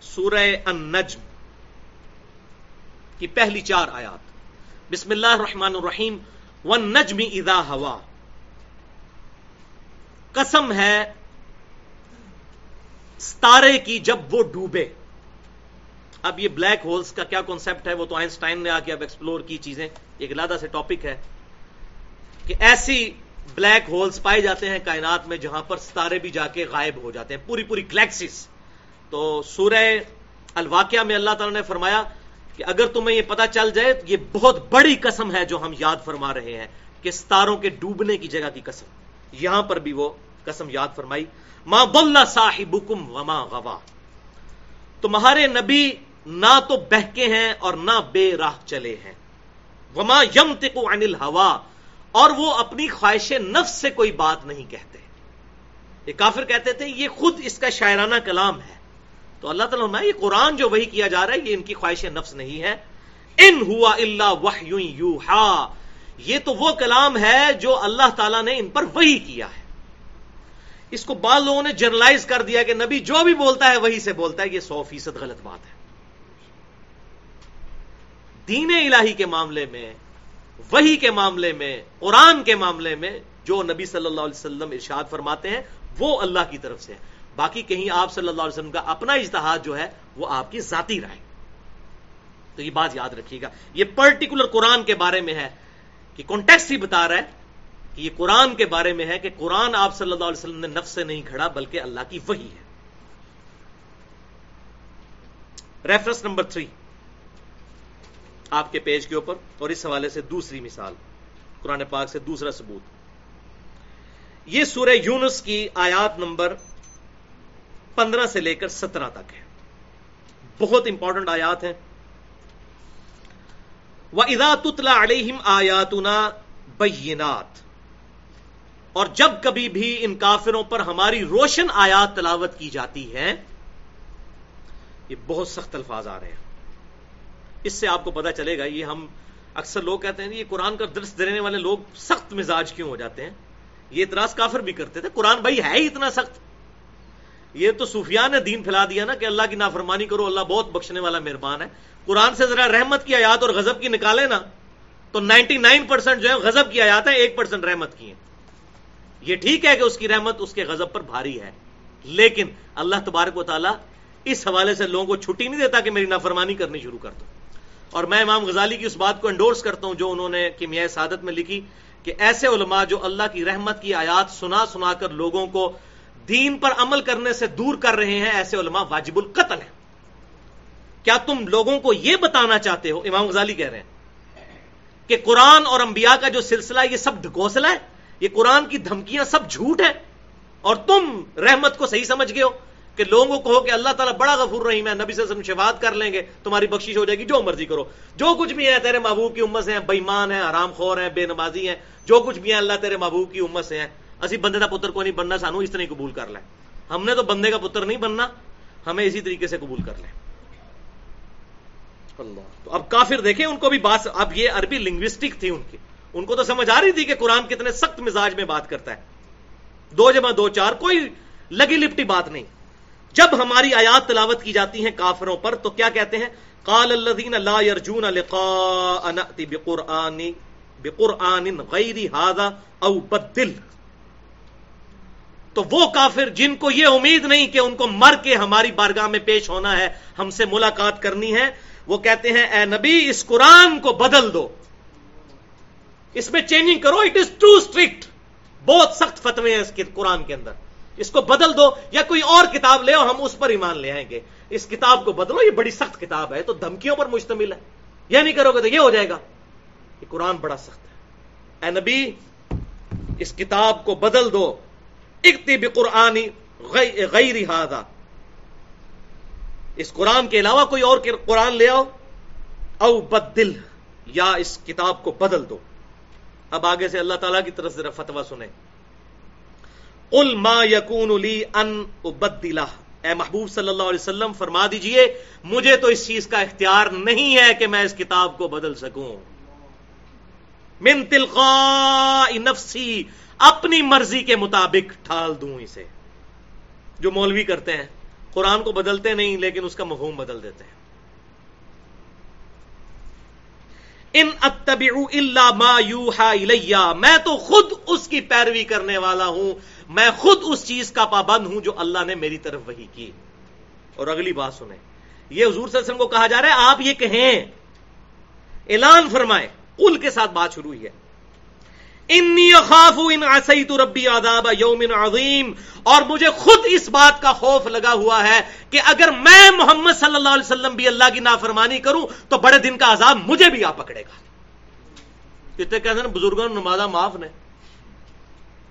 سورہ النجم کی پہلی چار آیات۔ بسم اللہ الرحمن الرحیم۔ ون نجمی ادا ہوا۔ قسم ہے ستارے کی جب وہ ڈوبے۔ اب یہ بلیک ہولز کا کیا کانسیپٹ ہے؟ وہ تو آئنسٹائن نے آ کے اب ایکسپلور کی چیزیں۔ ایک لادہ سے ٹاپک ہے کہ ایسی بلیک ہولز پائے جاتے ہیں کائنات میں جہاں پر ستارے بھی جا کے غائب ہو جاتے ہیں۔ پوری پوری گلیکسس تو سورہ الواقعہ میں اللہ تعالی نے فرمایا کہ اگر تمہیں یہ پتا چل جائے تو یہ بہت بڑی قسم ہے جو ہم یاد فرما رہے ہیں کہ ستاروں کے ڈوبنے کی جگہ کی قسم۔ یہاں پر بھی وہ قسم یاد فرمائی۔ ماں بلّہ صاحب وما غوا۔ تمہارے نبی نہ تو بہکے ہیں اور نہ بے راہ چلے ہیں۔ وما یم تکو انل ہوا اور وہ اپنی خواہش نفس سے کوئی بات نہیں کہتے۔ یہ کافر کہتے تھے، یہ خود اس کا شاعرانہ کلام ہے۔ تو اللہ تعالیٰ یہ قرآن جو وہی کیا جا رہا ہے، یہ ان کی خواہش نفس نہیں ہے۔ ان ہوا اللہ یو یہ تو وہ کلام ہے جو اللہ تعالیٰ نے ان پر وہی کیا ہے۔ اس کو بعض لوگوں نے جرنلائز کر دیا کہ نبی جو بھی بولتا ہے وہی سے بولتا ہے، یہ سو فیصد غلط بات ہے۔ دین الہی کے معاملے میں وہی کے معاملے میں، قرآن کے معاملے میں جو نبی صلی اللہ علیہ وسلم ارشاد فرماتے ہیں، وہ اللہ کی طرف سے باقی کہیں آپ صلی اللہ علیہ وسلم کا اپنا اجتہاد جو ہے، وہ آپ کی ذاتی رائے۔ تو یہ بات یاد رکھیے گا۔ یہ پرٹیکولر قرآن کے بارے میں ہے کہ کانٹیکس ہی بتا رہا ہے کہ یہ قرآن کے بارے میں ہے کہ قرآن آپ صلی اللہ علیہ وسلم نے نفس سے نہیں کھڑا بلکہ اللہ کی وہی ہے۔ ریفرنس نمبر تھری آپ کے پیج کے اوپر اور اس حوالے سے دوسری مثال، قرآن پاک سے دوسرا ثبوت۔ یہ سورہ یونس کی آیات نمبر پندرہ سے لے کر سترہ تک ہے۔ بہت امپورٹنٹ آیات ہیں۔ وہ ادا تتلا علیہم آیاتنا بینات اور جب کبھی بھی ان کافروں پر ہماری روشن آیات تلاوت کی جاتی ہے یہ بہت سخت الفاظ آ رہے ہیں۔ اس سے آپ کو پتا چلے گا، یہ ہم اکثر لوگ کہتے ہیں یہ قرآن کا درس دینے والے لوگ سخت مزاج کیوں ہو جاتے ہیں؟ یہ اعتراض کافر بھی کرتے تھے، قرآن بھائی ہے ہی اتنا سخت۔ یہ تو صوفیان نے دین پھیلا دیا نا کہ اللہ کی نافرمانی کرو، اللہ بہت بخشنے والا مہربان ہے۔ قرآن سے ذرا رحمت کی آیات اور غزب کی نکالے نا، تو نائنٹی نائن پرسینٹ جو ہے غزب کی آیات ہیں، ایک پرسینٹ رحمت کی ہیں۔ یہ ٹھیک ہے کہ اس کی رحمت اس کے غضب پر بھاری ہے، لیکن اللہ تبارک و تعالیٰ اس حوالے سے لوگوں کو چھٹی نہیں دیتا کہ میری نافرمانی کرنی شروع کر دو۔ اور میں امام غزالی کی اس بات کو انڈورس کرتا ہوں جو انہوں نے کیمیائے سعادت میں لکھی کہ ایسے علماء جو اللہ کی رحمت کی آیات سنا سنا کر لوگوں کو دین پر عمل کرنے سے دور کر رہے ہیں، ایسے علماء واجب القتل ہیں۔ کیا تم لوگوں کو یہ بتانا چاہتے ہو؟ امام غزالی کہہ رہے ہیں کہ قرآن اور انبیاء کا جو سلسلہ یہ سب ڈھکوسلا ہے؟ یہ قرآن کی دھمکیاں سب جھوٹ ہیں۔ اور تم رحمت کو صحیح سمجھ گئے ہو کہ لوگوں کو کہو کہ اللہ تعالیٰ بڑا غفور رحیم ہے، نبی سے شفاعت کر لیں گے، تمہاری بخشش ہو جائے گی، جو مرضی کرو۔ جو کچھ بھی ہے تیرے محبوب کی امت سے ہیں بےمان ہیں آرام خور ہیں، بے نمازی ہیں، جو کچھ بھی ہے اللہ تیرے محبوب کی امت سے ہیں۔ اسی بندے کا پتر کو نہیں بننا، سانو اس طرح قبول کر لیں ہم نے تو بندے کا پتر نہیں بننا، ہمیں اسی طریقے سے قبول کر لیں اللہ۔ تو اب کافر دیکھیں، ان کو بھی بات، اب یہ عربی لنگوسٹک تھی ان کی۔ ان کو تو سمجھ آ رہی تھی کہ قرآن کتنے سخت مزاج میں بات کرتا ہے۔ دو جمع دو چار، کوئی لگی لپٹی بات نہیں۔ جب ہماری آیات تلاوت کی جاتی ہیں کافروں پر، تو کیا کہتے ہیں؟ قال الذين لا يرجون لقاء ناتي بقران بقران غير هذا او بدل۔ تو وہ کافر جن کو یہ امید نہیں کہ ان کو مر کے ہماری بارگاہ میں پیش ہونا ہے، ہم سے ملاقات کرنی ہے، وہ کہتے ہیں، اے نبی، اس قرآن کو بدل دو۔ اس میں چینجنگ کرو اٹ از ٹو اسٹرکٹ بہت سخت فتوے ہیں اس کے قرآن کے اندر. اس کو بدل دو یا کوئی اور کتاب لے ہم اس پر ایمان لے آئیں گے. اس کتاب کو بدلو، یہ بڑی سخت کتاب ہے، تو دھمکیوں پر مشتمل ہے. یہ نہیں کرو گے تو یہ ہو جائے گا. یہ قرآن بڑا سخت ہے. اے نبی، اس کتاب کو بدل دو. اکتی قرآنی غیر ہادا اس قرآن کے علاوہ کوئی اور قرآن لے آؤ. او بدل، یا اس کتاب کو بدل دو. اب آگے سے اللہ تعالیٰ کی طرف ذرا فتوا سنیں۔ ال ما یقون علی ان ابدلا اے محبوب صلی اللہ علیہ وسلم، فرما دیجیے، مجھے تو اس چیز کا اختیار نہیں ہے کہ میں اس کتاب کو بدل سکوں۔ من تلقاء نفسی اپنی مرضی کے مطابق ٹھال دوں اسے۔ جو مولوی کرتے ہیں، قرآن کو بدلتے نہیں، لیکن اس کا مفہوم بدل دیتے ہیں۔ ان اتبع الا ما یوحا الیہ، میں تو خود اس کی پیروی کرنے والا ہوں، میں خود اس چیز کا پابند ہوں جو اللہ نے میری طرف وہی کی۔ اور اگلی بات سنیں۔ یہ حضور صلی اللہ علیہ وسلم کو کہا جا رہا ہے، آپ یہ کہیں۔ اعلان فرمائے قل کے ساتھ بات شروع ہوئی ہے۔ انی اخاف ان عصیت ربی عذاب یوم عظیم۔ اور مجھے خود اس بات کا خوف لگا ہوا ہے کہ اگر میں محمد صلی اللہ علیہ وسلم بھی اللہ کی نافرمانی کروں تو بڑے دن کا عذاب مجھے بھی آ پکڑے گا۔ کتنے کہتے ہیں بزرگوں نمازہ معاف نے۔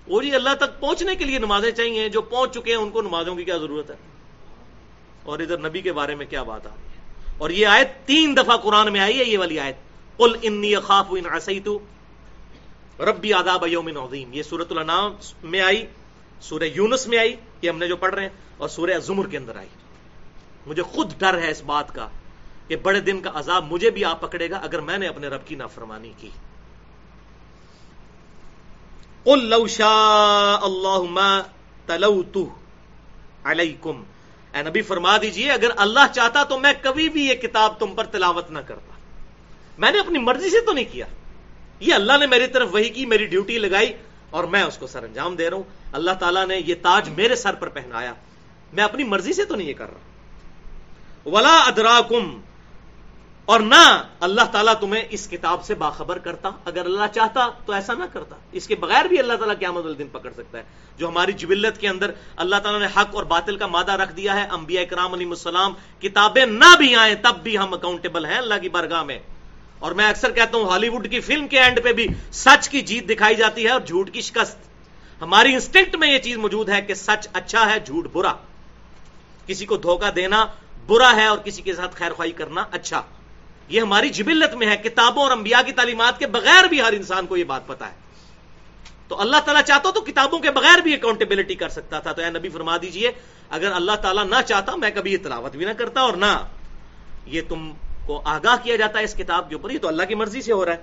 وہ جی اللہ تک پہنچنے کے لیے نمازیں چاہیے، جو پہنچ چکے ہیں ان کو نمازوں کی کیا ضرورت ہے؟ اور ادھر نبی کے بارے میں کیا بات آ رہی ہے؟ اور یہ آیت تین دفعہ قرآن میں آئی ہے، یہ والی آیت۔ قل انی اخاف ان عصیت ربی آداب یوم عظیم. یہ سورت الانام میں آئی سورہ یونس میں آئی، یہ ہم نے جو پڑھ رہے ہیں، اور سورہ زمر کے اندر آئی. مجھے خود ڈر ہے اس بات کا کہ بڑے دن کا عذاب مجھے بھی آپ پکڑے گا اگر میں نے اپنے رب کی نافرمانی کی. قل لو شاء اللہ ما علیکم. اے نبی فرما دیجیے، اگر اللہ چاہتا تو میں کبھی بھی یہ کتاب تم پر تلاوت نہ کرتا. میں نے اپنی مرضی سے تو نہیں کیا یہ اللہ نے میری طرف وہی کی، میری ڈیوٹی لگائی اور میں اس کو سر انجام دے رہا ہوں۔ اللہ تعالیٰ نے یہ تاج میرے سر پر پہنایا۔ میں اپنی مرضی سے تو نہیں یہ کر رہا۔ ولا ادراکم اور نہ اللہ تعالیٰ تمہیں اس کتاب سے باخبر کرتا۔ اگر اللہ چاہتا تو ایسا نہ کرتا۔ اس کے بغیر بھی اللہ تعالیٰ قیامت الدین پکڑ سکتا ہے۔ جو ہماری جبلت کے اندر اللہ تعالیٰ نے حق اور باطل کا مادہ رکھ دیا ہے، انبیاء کرام علیہ السلام، کتابیں نہ بھی آئیں تب بھی ہم اکاؤنٹیبل ہیں اللہ کی برگاہ میں۔ اور میں اکثر کہتا ہوں ہالی ووڈ کی فلم کے اینڈ پہ بھی سچ کی جیت دکھائی جاتی ہے اور جھوٹ کی شکست۔ ہماری انسٹنکٹ میں یہ چیز موجود ہے کہ سچ اچھا ہے، جھوٹ برا۔ کسی کو دھوکہ دینا برا ہے اور کسی کے ساتھ خیر خواہی کرنا اچھا۔ یہ ہماری جبلت میں ہے، کتابوں اور انبیاء کی تعلیمات کے بغیر بھی ہر انسان کو یہ بات پتا ہے۔ تو اللہ تعالیٰ چاہتا تو کتابوں کے بغیر بھی اکاؤنٹیبلٹی کر سکتا تھا۔ تو اے نبی فرما دیجیے، اگر اللہ تعالیٰ نہ چاہتا، میں کبھی یہ تلاوت بھی نہ کرتا اور نہ یہ تم کو آگاہ کیا جاتا ہے اس کتاب کے اوپر، یہ تو اللہ کی مرضی سے ہو رہا ہے۔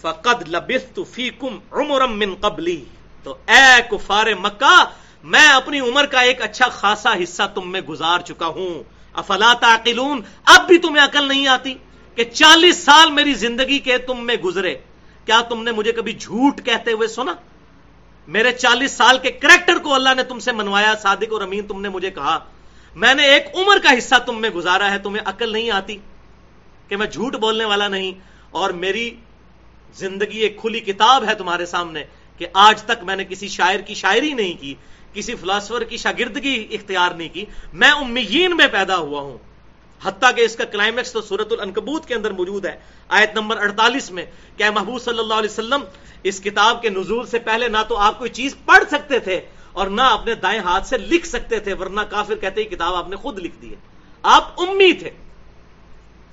فقد لبثت فیکم عمرا من قبلی تو اے کفار مکہ، میں اپنی عمر کا ایک اچھا خاصا حصہ تم میں گزار چکا ہوں۔ افلا تعقلون؟ اب بھی تمہیں عقل نہیں آتی کہ چالیس سال میری زندگی کے تم میں گزرے۔ کیا تم نے مجھے کبھی جھوٹ کہتے ہوئے سنا؟ میرے چالیس سال کے کریکٹر کو اللہ نے تم سے منوایا، صادق اور امین تم نے مجھے کہا۔ میں نے ایک عمر کا حصہ تم میں گزارا ہے، تمہیں عقل نہیں آتی کہ میں جھوٹ بولنے والا نہیں، اور میری زندگی ایک کھلی کتاب ہے تمہارے سامنے کہ آج تک میں نے کسی شاعر کی شاعری نہیں کی، کسی فلاسفر کی شاگردگی اختیار نہیں کی۔ میں امیین میں پیدا ہوا ہوں۔ حتیٰ کہ اس کا کلائمیکس تو سورت العنکبوت کے اندر موجود ہے۔ آیت نمبر 48 میں کہ محبوب صلی اللہ علیہ وسلم، اس کتاب کے نزول سے پہلے نہ تو آپ کوئی چیز پڑھ سکتے تھے اور نہ اپنے دائیں ہاتھ سے لکھ سکتے تھے، ورنہ کافر کہتے ہی کتاب آپ نے خود لکھ دی ہے۔ آپ امی تھے۔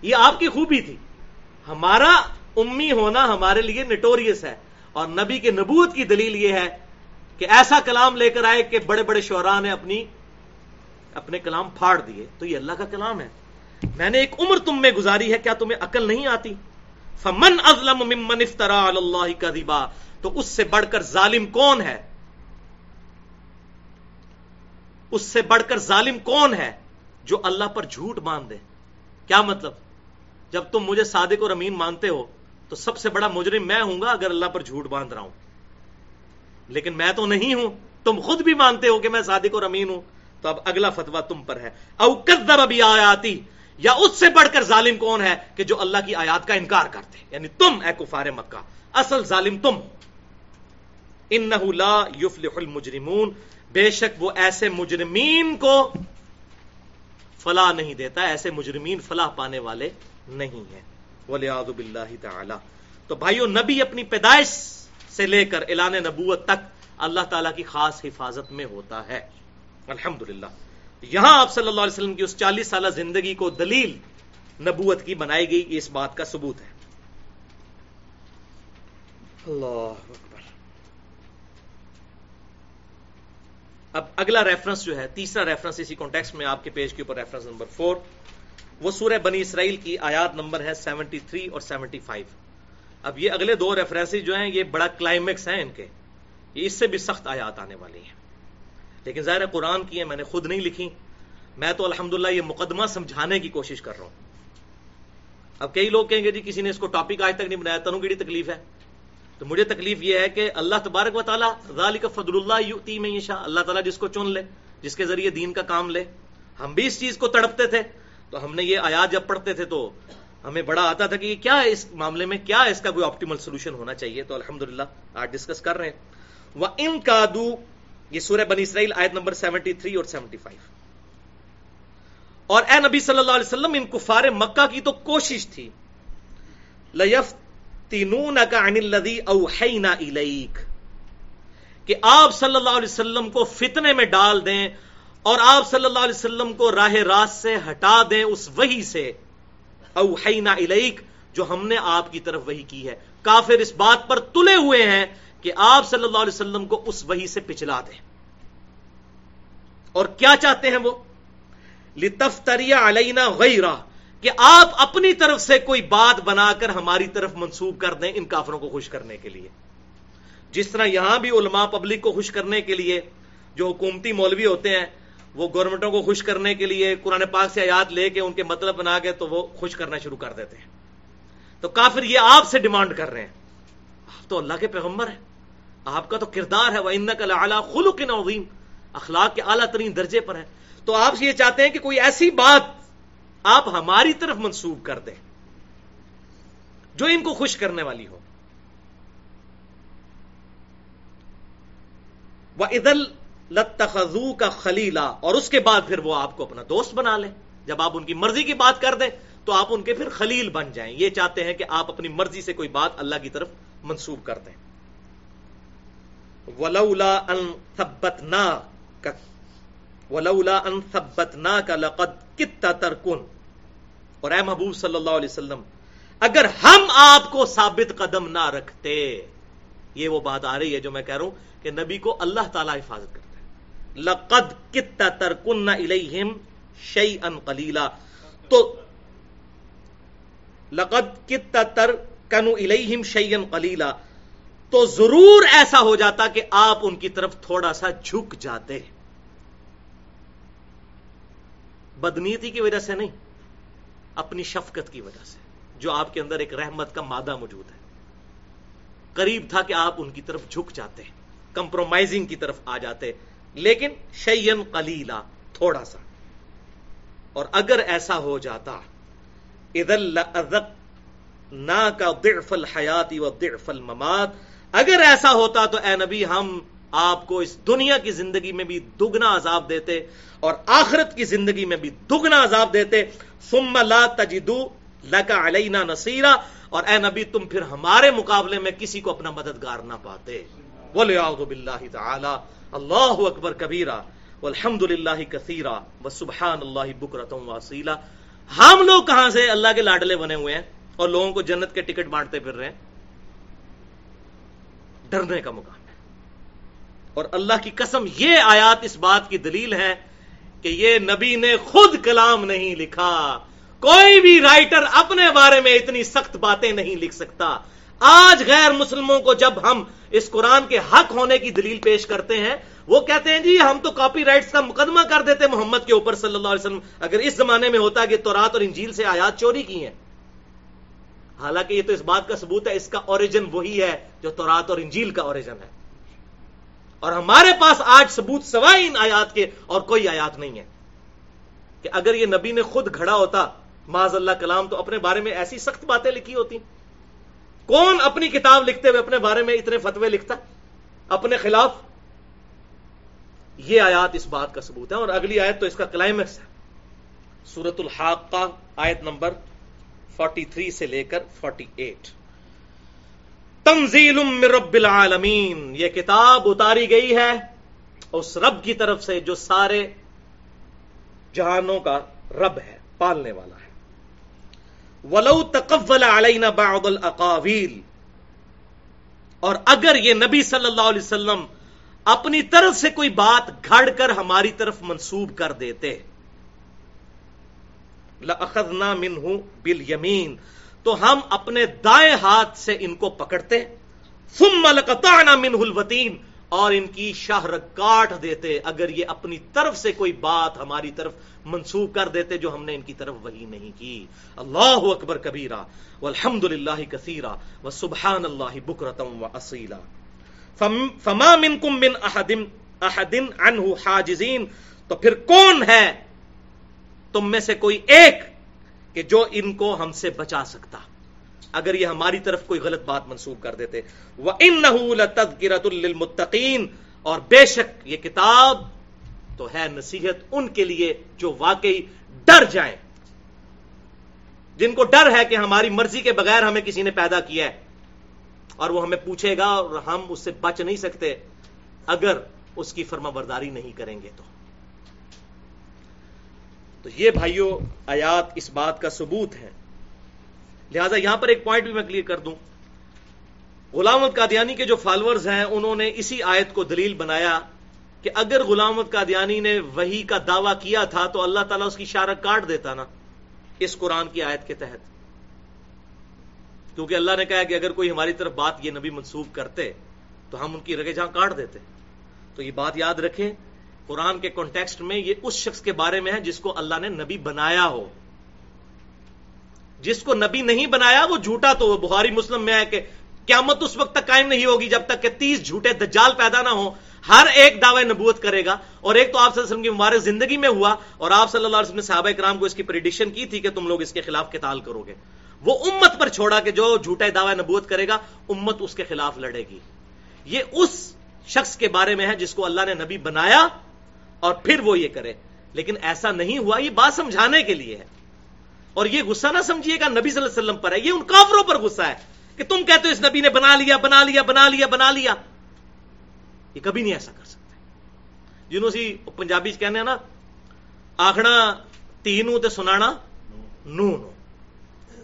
یہ آپ کی خوبی تھی۔ ہمارا امی ہونا ہمارے لیے نٹوریس ہے۔ اور نبی کے نبوت کی دلیل یہ ہے کہ ایسا کلام لے کر آئے کہ بڑے بڑے شعراء نے اپنی، اپنے کلام پھاڑ دیے۔ تو یہ اللہ کا کلام ہے۔ میں نے ایک عمر تم میں گزاری ہے، کیا تمہیں عقل نہیں آتی؟ فمن ازلم ممن افترا اللہ کا تو اس سے بڑھ کر ظالم کون ہے؟ اس سے بڑھ کر ظالم کون ہے جو اللہ پر جھوٹ مان دے؟ کیا مطلب؟ جب تم مجھے صادق اور امین مانتے ہو، تو سب سے بڑا مجرم میں ہوں گا اگر اللہ پر جھوٹ باندھ رہا ہوں۔ لیکن میں تو نہیں ہوں، تم خود بھی مانتے ہو کہ میں صادق اور امین ہوں۔ تو اب اگلا فتوا تم پر ہے۔ اوکر ابھی آیاتی یا اس سے بڑھ کر ظالم کون ہے کہ جو اللہ کی آیات کا انکار کرتے؟ یعنی تم، اے کفار مکہ، اصل ظالم تم۔ ان لا یفلح المجرمون بے شک وہ ایسے مجرمین کو فلاح نہیں دیتا، ایسے مجرمین فلاح پانے والے نہیں ہیں۔ ولی آزب تعالی تو بھائیو، نبی اپنی پیدائش سے لے کر اعلان نبوت تک اللہ تعالی کی خاص حفاظت میں ہوتا ہے۔ الحمد یہاں آپ صلی اللہ علیہ وسلم کی اس چالیس سالہ زندگی کو دلیل نبوت کی بنائی گئی، اس بات کا ثبوت ہے۔ اللہ اب اگلا ریفرنس جو ہے، تیسرا ریفرنس اسی کانٹیکس میں آپ کے پیج کے اوپر ریفرنس نمبر فور وہ سورہ بنی اسرائیل کی آیات نمبر ہے سیونٹی تھری اور سیونٹی فائیو اب یہ اگلے دو ریفرنس جو ہیں، یہ بڑا کلائمیکس ہیں ان کے۔ یہ اس سے بھی سخت آیات آنے والی ہیں۔ لیکن ظاہر قرآن کی ہیں، میں نے خود نہیں لکھی۔ میں تو الحمدللہ یہ مقدمہ سمجھانے کی کوشش کر رہا ہوں۔ اب کئی لوگ کہیں گے جی کسی نے اس کو ٹاپک آج تک نہیں بنایا تنوں کی تکلیف ہے۔ تو مجھے تکلیف یہ ہے کہ اللہ تبارک و تعالیٰ ذالک فضل اللہ یؤتی میں شاء اللہ تعالیٰ جس کو چن لے، جس کے ذریعے دین کا کام لے۔ ہم بھی اس چیز کو تڑپتے تھے۔ تو ہم نے یہ آیات جب پڑھتے تھے تو ہمیں بڑا آتا تھا کہ یہ کیا ہے اس معاملے میں، کیا اس کا کوئی آپٹیمل سولوشن ہونا چاہیے؟ تو الحمدللہ آج ڈسکس کر رہے ہیں۔ وہ ان کا دو یہ سورہ بنی اسرائیل آیت نمبر سیونٹی تھری اور سیونٹی فائیو اور اے نبی صلی اللہ علیہ وسلم، ان کفار مکہ کی تو کوشش تھی۔ لیف تینون کا اوحینا الیک کہ آپ صلی اللہ علیہ وسلم کو فتنے میں ڈال دیں اور آپ صلی اللہ علیہ وسلم کو راہ راست سے ہٹا دیں اس وہی سے. اوحینا الیک جو ہم نے آپ کی طرف وہی کی ہے. کافر اس بات پر تلے ہوئے ہیں کہ آپ صلی اللہ علیہ وسلم کو اس وہی سے پچھلا دیں. اور کیا چاہتے ہیں وہ؟ لتفتری علینا غیرہ کہ آپ اپنی طرف سے کوئی بات بنا کر ہماری طرف منسوب کر دیں ان کافروں کو خوش کرنے کے لیے۔ جس طرح یہاں بھی علماء پبلک کو خوش کرنے کے لیے جو حکومتی مولوی ہوتے ہیں، وہ گورنمنٹوں کو خوش کرنے کے لیے قرآن پاک سے آیات لے کے ان کے مطلب بنا کے تو وہ خوش کرنا شروع کر دیتے ہیں۔ تو کافر یہ آپ سے ڈیمانڈ کر رہے ہیں۔ آپ تو اللہ کے پیغمبر ہیں۔ آپ کا تو کردار ہے وہ ان کا خلو کے اخلاق کے اعلیٰ ترین درجے پر ہے تو آپ یہ چاہتے ہیں کہ کوئی ایسی بات آپ ہماری طرف منسوب کر دیں جو ان کو خوش کرنے والی ہو۔ وہ ادل لتخذو کا خلیلا اور اس کے بعد پھر وہ آپ کو اپنا دوست بنا لیں۔ جب آپ ان کی مرضی کی بات کر دیں، تو آپ ان کے پھر خلیل بن جائیں۔ یہ چاہتے ہیں کہ آپ اپنی مرضی سے کوئی بات اللہ کی طرف منسوب کر دیں۔ ولولا ان ثبتنا کا ولولا ان ثبتنا کا لقد کتا ترکن اور اے محبوب صلی اللہ علیہ وسلم، اگر ہم آپ کو ثابت قدم نہ رکھتے، یہ وہ بات آ رہی ہے جو میں کہہ رہا ہوں کہ نبی کو اللہ تعالی حفاظت کرتا ہے۔ لقد کتا ترکن الیہم شی ان کلیلا تو لقد کتا تر کنو الیہم شی ان کلیلا تو ضرور ایسا ہو جاتا کہ آپ ان کی طرف تھوڑا سا جھک جاتے۔ بدنیتی کی وجہ سے نہیں۔ اپنی شفقت کی وجہ سے، جو آپ کے اندر ایک رحمت کا مادہ موجود ہے۔ قریب تھا کہ آپ ان کی طرف جھک جاتے کمپرومائزنگ کی طرف آ جاتے، لیکن شیئن قلیلا تھوڑا سا۔ اور اگر ایسا ہو جاتا ادل نہ کا ضعف الحیاتی و ضعف الممات، اگر ایسا ہوتا تو اے نبی ہم آپ کو اس دنیا کی زندگی میں بھی دگنا عذاب دیتے اور آخرت کی زندگی میں بھی دگنا عذاب دیتے۔ ثم لا تجدو لکا علینا نصیرہ اور اے نبی، تم پھر ہمارے مقابلے میں کسی کو اپنا مددگار نہ پاتے۔ بولے باللہ تعالی اللہ اکبر کبیرہ۔ والحمد للہ کثیرہ وسبحان اللہ بکرتم واسیلہ ہم لوگ کہاں سے اللہ کے لاڈلے بنے ہوئے ہیں اور لوگوں کو جنت کے ٹکٹ بانٹتے پھر رہے ہیں؟ ڈرنے کا مقام۔ اور اللہ کی قسم، یہ آیات اس بات کی دلیل ہے کہ یہ نبی نے خود کلام نہیں لکھا۔ کوئی بھی رائٹر اپنے بارے میں اتنی سخت باتیں نہیں لکھ سکتا۔ آج غیر مسلموں کو جب ہم اس قرآن کے حق ہونے کی دلیل پیش کرتے ہیں، وہ کہتے ہیں جی ہم تو کاپی رائٹس کا مقدمہ کر دیتے محمد کے اوپر صلی اللہ علیہ وسلم۔ اگر اس زمانے میں ہوتا کہ تورات اور انجیل سے آیات چوری کی ہیں۔ حالانکہ یہ تو اس بات کا ثبوت ہے، اس کا اوریجن وہی ہے جو تورات اور انجیل کا اوریجن ہے۔ اور ہمارے پاس آج ثبوت سوائے ان آیات کے اور کوئی آیات نہیں ہے کہ اگر یہ نبی نے خود کھڑا ہوتا، معاذ اللہ کلام تو اپنے بارے میں ایسی سخت باتیں لکھی ہوتی۔ کون اپنی کتاب لکھتے ہوئے اپنے بارے میں اتنے فتوے لکھتا؟ اپنے خلاف؟ یہ آیات اس بات کا ثبوت ہے اور اگلی آیت تو اس کا کلائمیکس ہے۔ سورت الحاق کا آیت نمبر 43 سے لے کر 48 تنزیل من رب العالمین۔ یہ کتاب اتاری گئی ہے اس رب کی طرف سے جو سارے جہانوں کا رب ہے، پالنے والا ہے۔ ولو تقول علینا بعض الاقاویل اور اگر یہ نبی صلی اللہ علیہ وسلم اپنی طرف سے کوئی بات گھڑ کر ہماری طرف منسوب کر دیتے، لَأَخَذْنَا مِنْهُ بِالْيَمِينَ۔ تو ہم اپنے دائیں ہاتھ سے ان کو پکڑتے، ثم لقطعنا منه الوتین اور ان کی شاہر کاٹ دیتے، اگر یہ اپنی طرف سے کوئی بات ہماری طرف منسوخ کر دیتے جو ہم نے ان کی طرف وہی نہیں کی۔ اللہ اکبر کبیرہ والحمد للہ کثیرہ و سبحان اللہ بکرتم و اصیلا فما منکم من احد احد عنہ حاجزین، تو پھر کون ہے؟ تم میں سے کوئی ایک کہ جو ان کو ہم سے بچا سکتا، اگر یہ ہماری طرف کوئی غلط بات منسوخ کر دیتے۔ وہ ان للمتقین اور بے شک یہ کتاب تو ہے نصیحت ان کے لیے جو واقعی ڈر جائیں۔ جن کو ڈر ہے کہ ہماری مرضی کے بغیر ہمیں کسی نے پیدا کیا ہے، اور وہ ہمیں پوچھے گا اور ہم اس سے بچ نہیں سکتے، اگر اس کی فرما برداری نہیں کریں گے تو۔ تو یہ بھائیوں آیات اس بات کا ثبوت ہے۔ لہذا یہاں پر ایک پوائنٹ بھی میں کلیئر کر دوں۔ غلام قادیانی کے جو فالوورز ہیں، انہوں نے اسی آیت کو دلیل بنایا کہ اگر غلام قادیانی نے وہی کا دعویٰ کیا تھا، تو اللہ تعالیٰ اس کی شارک کاٹ دیتا نا، اس قرآن کی آیت کے تحت۔ کیونکہ اللہ نے کہا کہ اگر کوئی ہماری طرف بات یہ نبی منسوخ کرتے، تو ہم ان کی رگے جہاں کاٹ دیتے۔ تو یہ بات یاد رکھیں قرآن کے کانٹیکسٹ میں یہ اس شخص کے بارے میں ہے جس کو اللہ نے نبی بنایا ہو۔ جس کو نبی نہیں بنایا، وہ جھوٹا تو وہ بخاری مسلم میں ہے کہ قیامت اس وقت تک قائم نہیں ہوگی جب تک کہ تیس جھوٹے دجال پیدا نہ ہو ہر ایک دعوی نبوت کرے گا۔ اور ایک تو آپ صلی اللہ علیہ وسلم کی مبارک زندگی میں ہوا اور آپ صلی اللہ علیہ وسلم نے صحابہ کرام کو اس کی پریڈکشن کی تھی کہ تم لوگ اس کے خلاف قتال کرو گے۔ وہ امت پر چھوڑا کہ جو جھوٹے دعوی نبوت کرے گا، امت اس کے خلاف لڑے گی۔ یہ اس شخص کے بارے میں ہے جس کو اللہ نے نبی بنایا۔ اور پھر وہ یہ کرے۔ لیکن ایسا نہیں ہوا، یہ بات سمجھانے کے لیے ہے۔ اور یہ غصہ نہ سمجھیے گا، نبی صلی اللہ علیہ وسلم پر ہے۔ یہ ان کافروں پر غصہ ہے کہ تم کہتے ہو اس نبی نے بنا لیا بنا لیا بنا لیا بنا لیا۔ یہ کبھی نہیں ایسا کر سکتے۔ جنہوں سی پنجابی کہنے ہیں نا، آخنا تین تے سنانا نو نو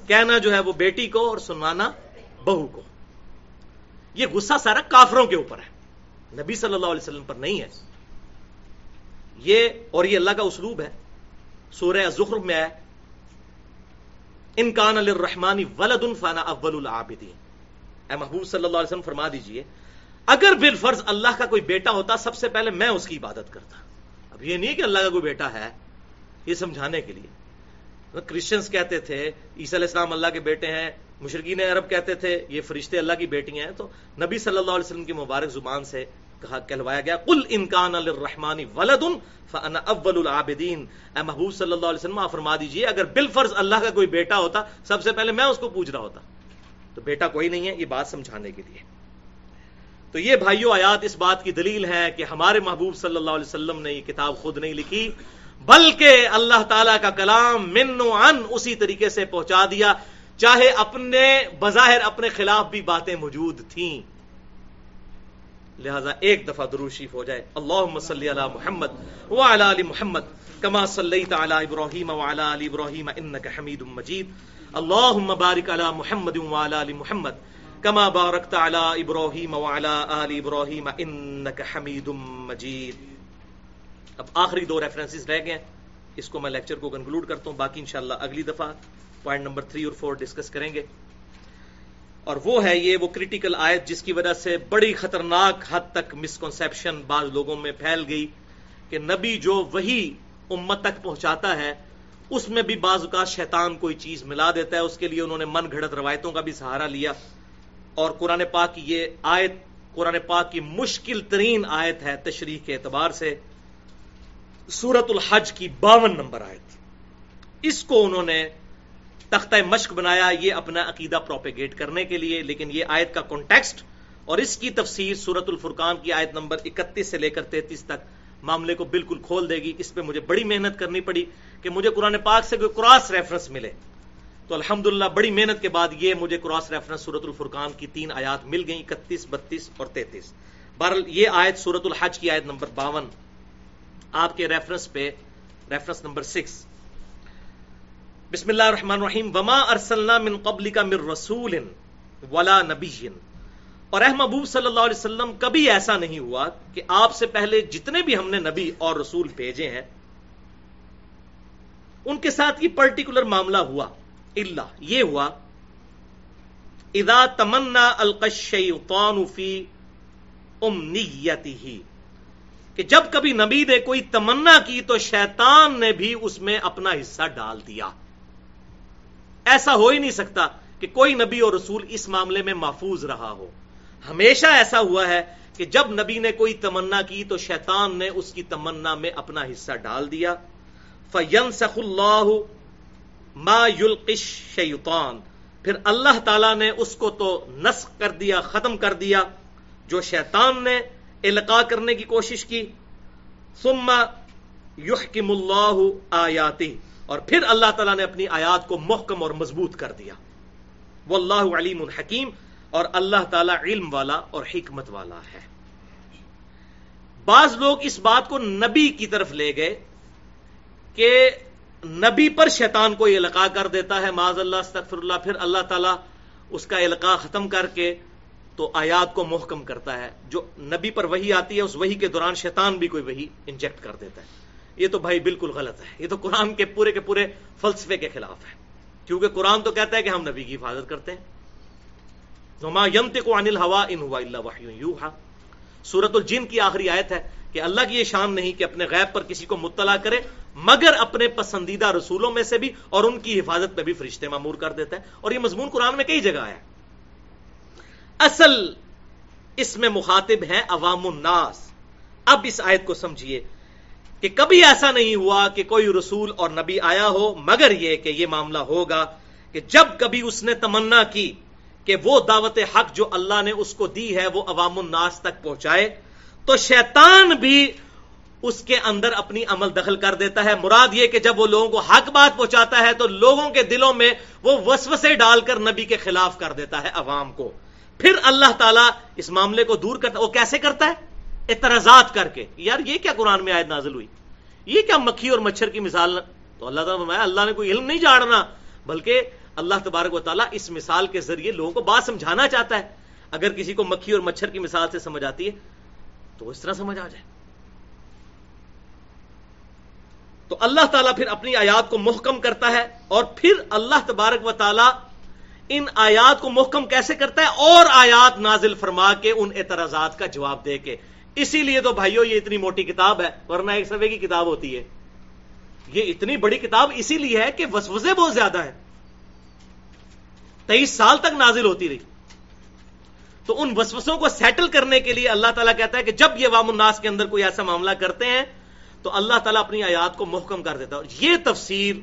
کہنا جو ہے وہ بیٹی کو اور سنانا بہو کو۔ یہ غصہ سارا کافروں کے اوپر ہے۔ نبی صلی اللہ علیہ وسلم پر نہیں ہے۔ یہ اور یہ اللہ کا اسلوب ہے۔ سورہ زخر میں ہے انکان الرحمانی ولد فانا اول العابدین۔ اے محبوب صلی اللہ علیہ وسلم، فرما دیجیے، اگر بالفرض اللہ کا کوئی بیٹا ہوتا، سب سے پہلے میں اس کی عبادت کرتا۔ اب یہ نہیں کہ اللہ کا کوئی بیٹا ہے، یہ سمجھانے کے لیے۔ کرسچنس کہتے تھے، عیسی علیہ السلام اللہ کے بیٹے ہیں مشرقین عرب کہتے تھے، یہ فرشتے اللہ کی بیٹیاں ہیں، تو نبی صلی اللہ علیہ وسلم کی مبارک زبان سے کہا، کہلوایا گیا کل انکان الرحمانی ولد فانا اول العابدین۔ اے محبوب صلی اللہ علیہ وسلم فرما دیجیے، اگر بالفرض اللہ کا کوئی بیٹا ہوتا، سب سے پہلے میں اس کو پوچھ رہا ہوتا۔ تو بیٹا کوئی نہیں ہے، یہ بات سمجھانے کے لیے۔ تو یہ بھائیو آیات اس بات کی دلیل ہے کہ ہمارے محبوب صلی اللہ علیہ وسلم نے یہ کتاب خود نہیں لکھی، بلکہ اللہ تعالی کا کلام من و ان اسی طریقے سے پہنچا دیا۔ چاہے اپنے بظاہر اپنے خلاف بھی باتیں موجود تھیں۔ لہذا ایک دفعہ دروشیف ہو جائے۔ اللہ صلی علی محمد وعلی علی محمد کما صلیت علی ابراہیم وعلی علی ابراہیم انکا حمید مجید۔ اللہم بارک علی محمد وعلی علی محمد کما بارکت علی ابراہیم وعلی علی ابراہیم انکا حمید مجید۔ اب آخری دو ریفرنسز رہ گئے ہیں۔ اس کو میں لیکچر کو کنکلوڈ کرتا ہوں۔ باقی انشاءاللہ اگلی دفعہ پوائنٹ نمبر تھری اور فور ڈسکس کریں گے۔ اور وہ ہے یہ وہ کریٹیکل آیت جس کی وجہ سے بڑی خطرناک حد تک مسکنسپشن بعض لوگوں میں پھیل گئی کہ نبی جو وہی امت تک پہنچاتا ہے، اس میں بھی بعض اوقات شیطان کوئی چیز ملا دیتا ہے، اس کے لیے انہوں نے من گھڑت روایتوں کا بھی سہارا لیا۔ اور قرآن پاک کی یہ آیت، قرآن پاک کی مشکل ترین آیت ہے تشریح کے اعتبار سے۔ سورت الحج کی باون نمبر آیت۔ اس کو انہوں نے تختہ مشق بنایا یہ اپنا عقیدہ پروپیگیٹ کرنے کے لیے، لیکن یہ آیت کا کانٹیکسٹ اور اس کی تفسیر سورت الفرقان کی آیت نمبر اکتیس سے لے کر تینتیس تک معاملے کو بالکل کھول دے گی۔ اس پہ مجھے بڑی محنت کرنی پڑی کہ مجھے قرآن پاک سے کوئی کراس ریفرنس ملے۔ تو الحمدللہ بڑی محنت کے بعد یہ مجھے کراس ریفرنس سورت الفرقان کی تین آیات مل گئی اکتیس، بتیس اور تینتیس۔ بہرحال یہ آیت سورت الحج کی آیت نمبر باون آپ کے ریفرنس پہ ریفرنس نمبر سکس بسم اللہ الرحمن الرحیم. وما ارسلنا من قبل کا مر رسول ولا نبی اور اہ محبوب صلی اللہ علیہ وسلم، کبھی ایسا نہیں ہوا کہ آپ سے پہلے جتنے بھی ہم نے نبی اور رسول بھیجے ہیں، ان کے ساتھ یہ پرٹیکولر معاملہ ہوا. اللہ یہ ہوا ادا تمنا القشیطان فی امنیتی ہی کہ جب کبھی نبی نے کوئی تمنا کی تو شیطان نے بھی اس میں اپنا حصہ ڈال دیا. ایسا ہو ہی نہیں سکتا کہ کوئی نبی اور رسول اس معاملے میں محفوظ رہا ہو۔ ہمیشہ ایسا ہوا ہے کہ جب نبی نے کوئی تمنا کی تو شیطان نے اس کی تمنا میں اپنا حصہ ڈال دیا۔ فین سخ اللہ ما یلقش شیطان پھر اللہ تعالی نے اس کو تو نسخ کر دیا، ختم کر دیا، جو شیطان نے القا کرنے کی کوشش کی۔ ثم یحکم اللہ آیاتی اور پھر اللہ تعالیٰ نے اپنی آیات کو محکم اور مضبوط کر دیا۔ وہ اللہ علیم الحکیم اور اللہ تعالیٰ علم والا اور حکمت والا ہے۔ بعض لوگ اس بات کو نبی کی طرف لے گئے کہ نبی پر شیطان کو یہ لقا کر دیتا ہے معذ اللہ استغفر اللہ پھر اللہ تعالیٰ اس کا القاع ختم کر کے تو آیات کو محکم کرتا ہے۔ جو نبی پر وہی آتی ہے، اس وہی کے دوران شیطان بھی کوئی وہی انجیکٹ کر دیتا ہے۔ یہ تو بھائی بالکل غلط ہے۔ یہ تو قرآن کے پورے کے پورے فلسفے کے خلاف ہے۔ کیونکہ قرآن تو کہتا ہے کہ ہم نبی کی حفاظت کرتے ہیں۔ انل ہوا ان ہوا اللہ سورت الجن کی آخری آیت ہے کہ اللہ کی یہ شان نہیں کہ اپنے غیب پر کسی کو مطلع کرے، مگر اپنے پسندیدہ رسولوں میں سے بھی اور ان کی حفاظت میں بھی فرشتے معمور کر دیتا ہے اور یہ مضمون قرآن میں کئی جگہ آیا اصل اس میں مخاطب ہے عوام الناس۔ اب اس آیت کو سمجھیے۔ کہ کبھی ایسا نہیں ہوا کہ کوئی رسول اور نبی آیا ہو، مگر یہ کہ یہ معاملہ ہوگا کہ جب کبھی اس نے تمنا کی کہ وہ دعوت حق جو اللہ نے اس کو دی ہے، وہ عوام الناس تک پہنچائے، تو شیطان بھی اس کے اندر اپنی عمل دخل کر دیتا ہے۔ مراد یہ کہ جب وہ لوگوں کو حق بات پہنچاتا ہے، تو لوگوں کے دلوں میں وہ وسوسے ڈال کر نبی کے خلاف کر دیتا ہے عوام کو۔ پھر اللہ تعالیٰ اس معاملے کو دور کرتا وہ کیسے کرتا ہے؟ اعتراضات کر کے یار یہ کیا قرآن میں آیت نازل ہوئی؟ یہ کیا مکھی اور مچھر کی مثال تو اللہ تعالیٰ اللہ نے کوئی علم نہیں جاڑنا بلکہ اللہ تبارک و تعالیٰ اس مثال کے ذریعے لوگوں کو بات سمجھانا چاہتا ہے۔ اگر کسی کو مکھی اور مچھر کی مثال سے سمجھ آتی ہے، تو اس طرح سمجھ آ جائے۔ تو اللہ تعالیٰ پھر اپنی آیات کو محکم کرتا ہے اور پھر اللہ تبارک و تعالیٰ ان آیات کو محکم کیسے کرتا ہے؟ اور آیات نازل فرما کے ان اعتراضات کا جواب دے کے۔ اسی لیے تو بھائیو یہ اتنی موٹی کتاب ہے، ورنہ ایک سفے کی کتاب ہوتی ہے۔ یہ اتنی بڑی کتاب اسی لیے ہے کہ وسوسے بہت زیادہ ہے تیئیس سال تک نازل ہوتی رہی۔ تو ان وسوسوں کو سیٹل کرنے کے لیے اللہ تعالیٰ کہتا ہے کہ جب یہ وام الناس کے اندر کوئی ایسا معاملہ کرتے ہیں، تو اللہ تعالیٰ اپنی آیات کو محکم کر دیتا ہے۔ یہ تفسیر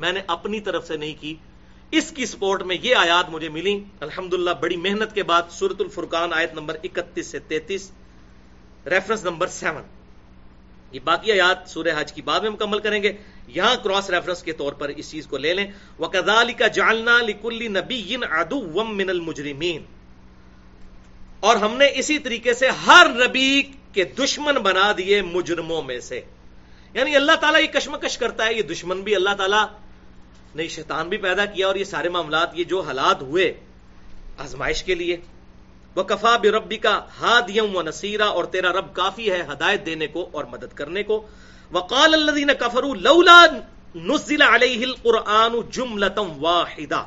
میں نے اپنی طرف سے نہیں کی۔ اس کی سپورٹ میں یہ آیات مجھے ملی الحمدللہ، بڑی محنت کے بعد سورت الفرقان آیت نمبر اکتیس سے تینتیس۔ ریفرنس نمبر سیون یہ باقی آیات سورہ حج کی بعد میں مکمل کریں گے۔ یہاں کراس ریفرنس کے طور پر اس چیز کو لے لیں۔ وہ کدالی کا جالنا لکلی نبی من المجرمین اور ہم نے اسی طریقے سے ہر نبی کے دشمن بنا دیے مجرموں میں سے۔ یعنی اللہ تعالیٰ یہ کشمکش کرتا ہے، یہ دشمن بھی اللہ تعالیٰ نے شیطان بھی پیدا کیا اور یہ سارے معاملات، یہ جو حالات ہوئے آزمائش کے لیے۔ وہ کفا بے ربی کا ہادیم و نصیرہ اور تیرا رب کافی ہے ہدایت دینے کو اور مدد کرنے کو۔ وقال الذين كفروا لولا نزل عليه القران جمله واحده